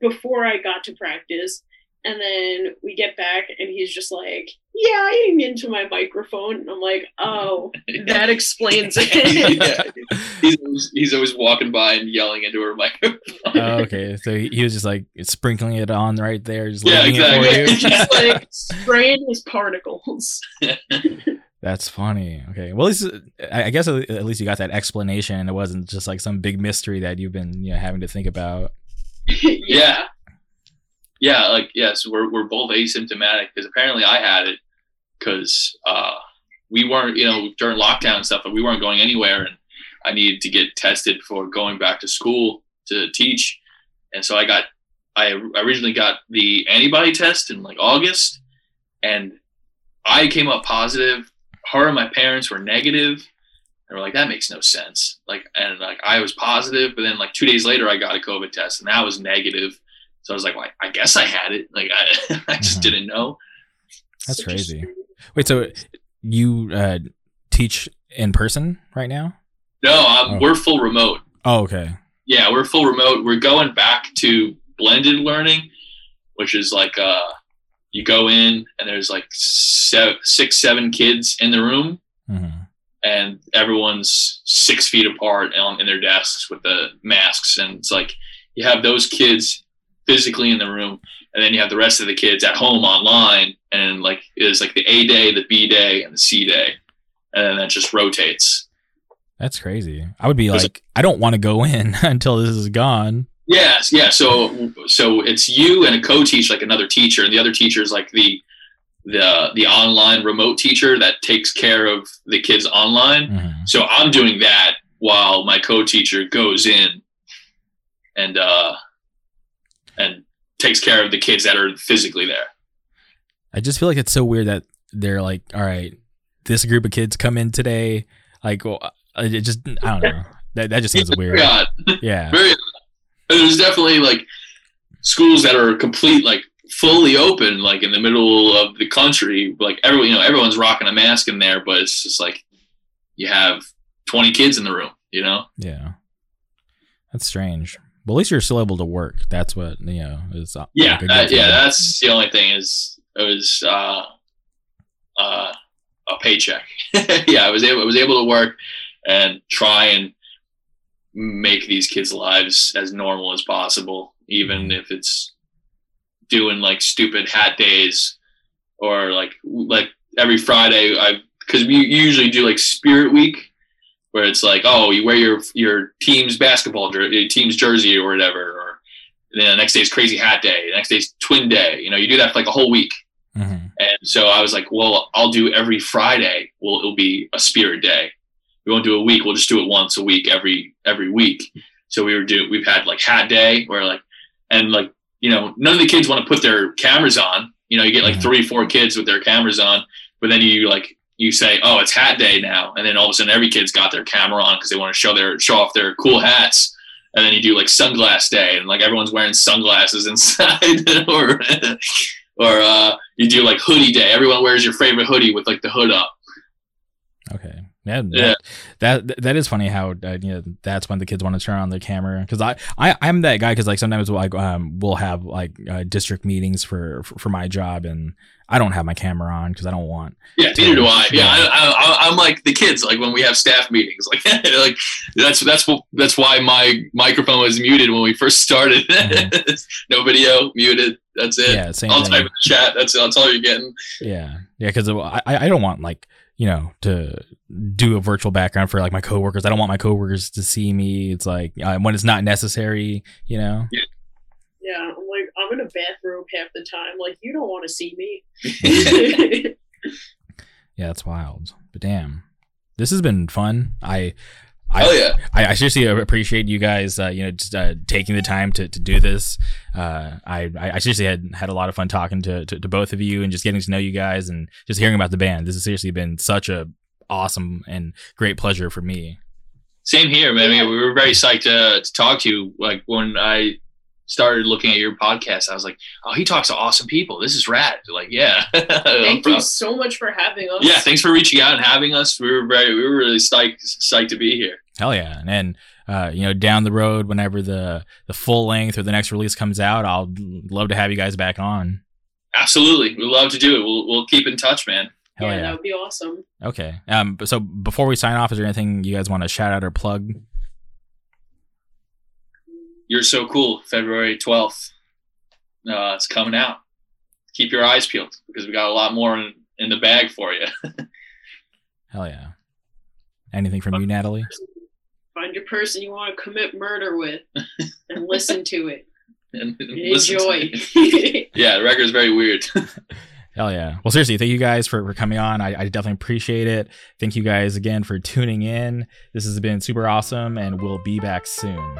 before I got to practice? And then we get back and he's just like, Yeah, I didn't get into my microphone. And I'm like, Oh, [laughs] that explains it. [laughs] yeah. [laughs] He's always, he's always walking by and yelling into her microphone. Oh, okay, so he, he was just like sprinkling it on right there, just Yeah, exactly. it for you. just like spraying his particles. That's funny. Okay, well, at least uh, I I guess at least you got that explanation. It wasn't just like some big mystery that you've been you know having to think about. yeah. Yeah, like yes, we're we're both asymptomatic because apparently I had it because uh, we weren't, you know, during lockdown and stuff, but we weren't going anywhere, and I needed to get tested for going back to school to teach, and so I got, I originally got the antibody test in like August, and I came up positive. Her and my parents were negative, and we're like, that makes no sense. Like, and like I was positive, but then like two days later, I got a COVID test, and that was negative. So I was like, well, I guess I had it. Like I, [laughs] I just Mhm. didn't know. That's a crazy. strange- Wait, so you uh, teach in person right now? No, um, Oh. we're full remote. Oh, okay. Yeah, we're full remote. We're going back to blended learning, which is like uh, you go in and there's like seven, six, seven kids in the room, hmm and everyone's six feet apart on, in their desks with the masks, and it's like you have those kids physically in the room, and then you have the rest of the kids at home online, and like it's like the A day, the B day, and the C day, and then that just rotates. That's crazy. I would be like, I don't want to go in [laughs] until this is gone. Yes, yeah. So so it's you and a co-teach, like another teacher, and the other teacher is like the the the online remote teacher that takes care of the kids online. Mhm. So I'm doing that while my co-teacher goes in and uh and takes care of the kids that are physically there. I just feel like it's so weird that they're like, all right, this group of kids come in today. Like, well, uh, it just, I don't know. That, that just seems weird. Odd. [laughs] Yeah. Very. There's definitely like schools that are complete like fully open like in the middle of the country like everyone you know everyone's rocking a mask in there but it's just like you have 20 kids in the room you know Yeah. That's strange. At least you're still able to work. That's what, you know, is yeah like that- yeah that's the only thing is it was uh uh a paycheck. [laughs] Yeah i was able i was able to work and try and make these kids lives as normal as possible even if it's doing like stupid hat days or like like every friday i because we usually do like spirit week where it's like oh you wear your your team's basketball jer- your team's jersey or whatever or then the next day is crazy hat day the next day is twin day you know you do that for like a whole week Mhm. and so I was like, well, I'll do every Friday. Well, it'll be a spirit day. We won't do a week. We'll just do it once a week, every every week. So we were doing. We've had like hat day, where like, and like you know, none of the kids want to put their cameras on. You know, you get like Mhm. three, four kids with their cameras on, but then you like you say, oh, it's hat day now, and then all of a sudden every kid's got their camera on because they want to show their show off their cool hats. and then you do like sunglass day, and like everyone's wearing sunglasses [laughs] inside, or or uh, you do like hoodie day. Everyone wears your favorite hoodie with like the hood up. Okay. Yeah, yeah. That, that that is funny how uh, you know that's when the kids want to turn on their camera because I, I I'm that guy because like sometimes like um we'll have like uh, district meetings for, for, for my job and I don't have my camera on because I don't want. Yeah, neither do I. Yeah, yeah. I, am like the kids. Like when we have staff meetings, [laughs] like like that's that's what that's why my microphone was muted when we first started. Mm-hmm. [laughs] no video, muted. That's it. Yeah, same. I'll thing. type in the chat. That's that's all you're getting. Yeah, yeah, because I I don't want like you know, to do a virtual background for like my coworkers. I don't want my coworkers to see me. It's like uh, when it's not necessary, you know. Yeah. Yeah, I'm like I'm in a bathroom half the time. Like you don't want to see me. [laughs] yeah, that's wild. But damn, this has been fun. I I, yeah! I, I seriously appreciate you guys, uh, you know, just uh, taking the time to, to do this. Uh, I I seriously had had a lot of fun talking to, to, to both of you and just getting to know you guys and just hearing about the band. This has seriously been such a awesome and great pleasure for me. Same here, man. I mean, we were very psyched to, to talk to you. Like when I started looking at your podcast, I was like, oh, he talks to awesome people. This is rad. Like, yeah. [laughs] Thank you so much for having us. Yeah, thanks for reaching out and having us. We were very, we were really psyched, psyched to be here. Hell yeah. And, uh, you know, down the road, whenever the, the full length or the next release comes out, I'll love to have you guys back on. Absolutely. We'd love to do it. We'll, we'll keep in touch, man. Hell yeah, yeah, that would be awesome. Okay. Um, so before we sign off, is there anything you guys want to shout out or plug? You're So Cool, February 12th. Uh, it's coming out. Keep your eyes peeled because we got a lot more in, in the bag for you. [laughs] Hell yeah. Anything from you, Natalie? Find your person you want to commit murder with and listen to it. [laughs] and, and enjoy. It. [laughs] yeah, the record is very weird. Hell yeah. Well, seriously, thank you guys for, for coming on. I, I definitely appreciate it. Thank you guys again for tuning in. This has been super awesome, and we'll be back soon.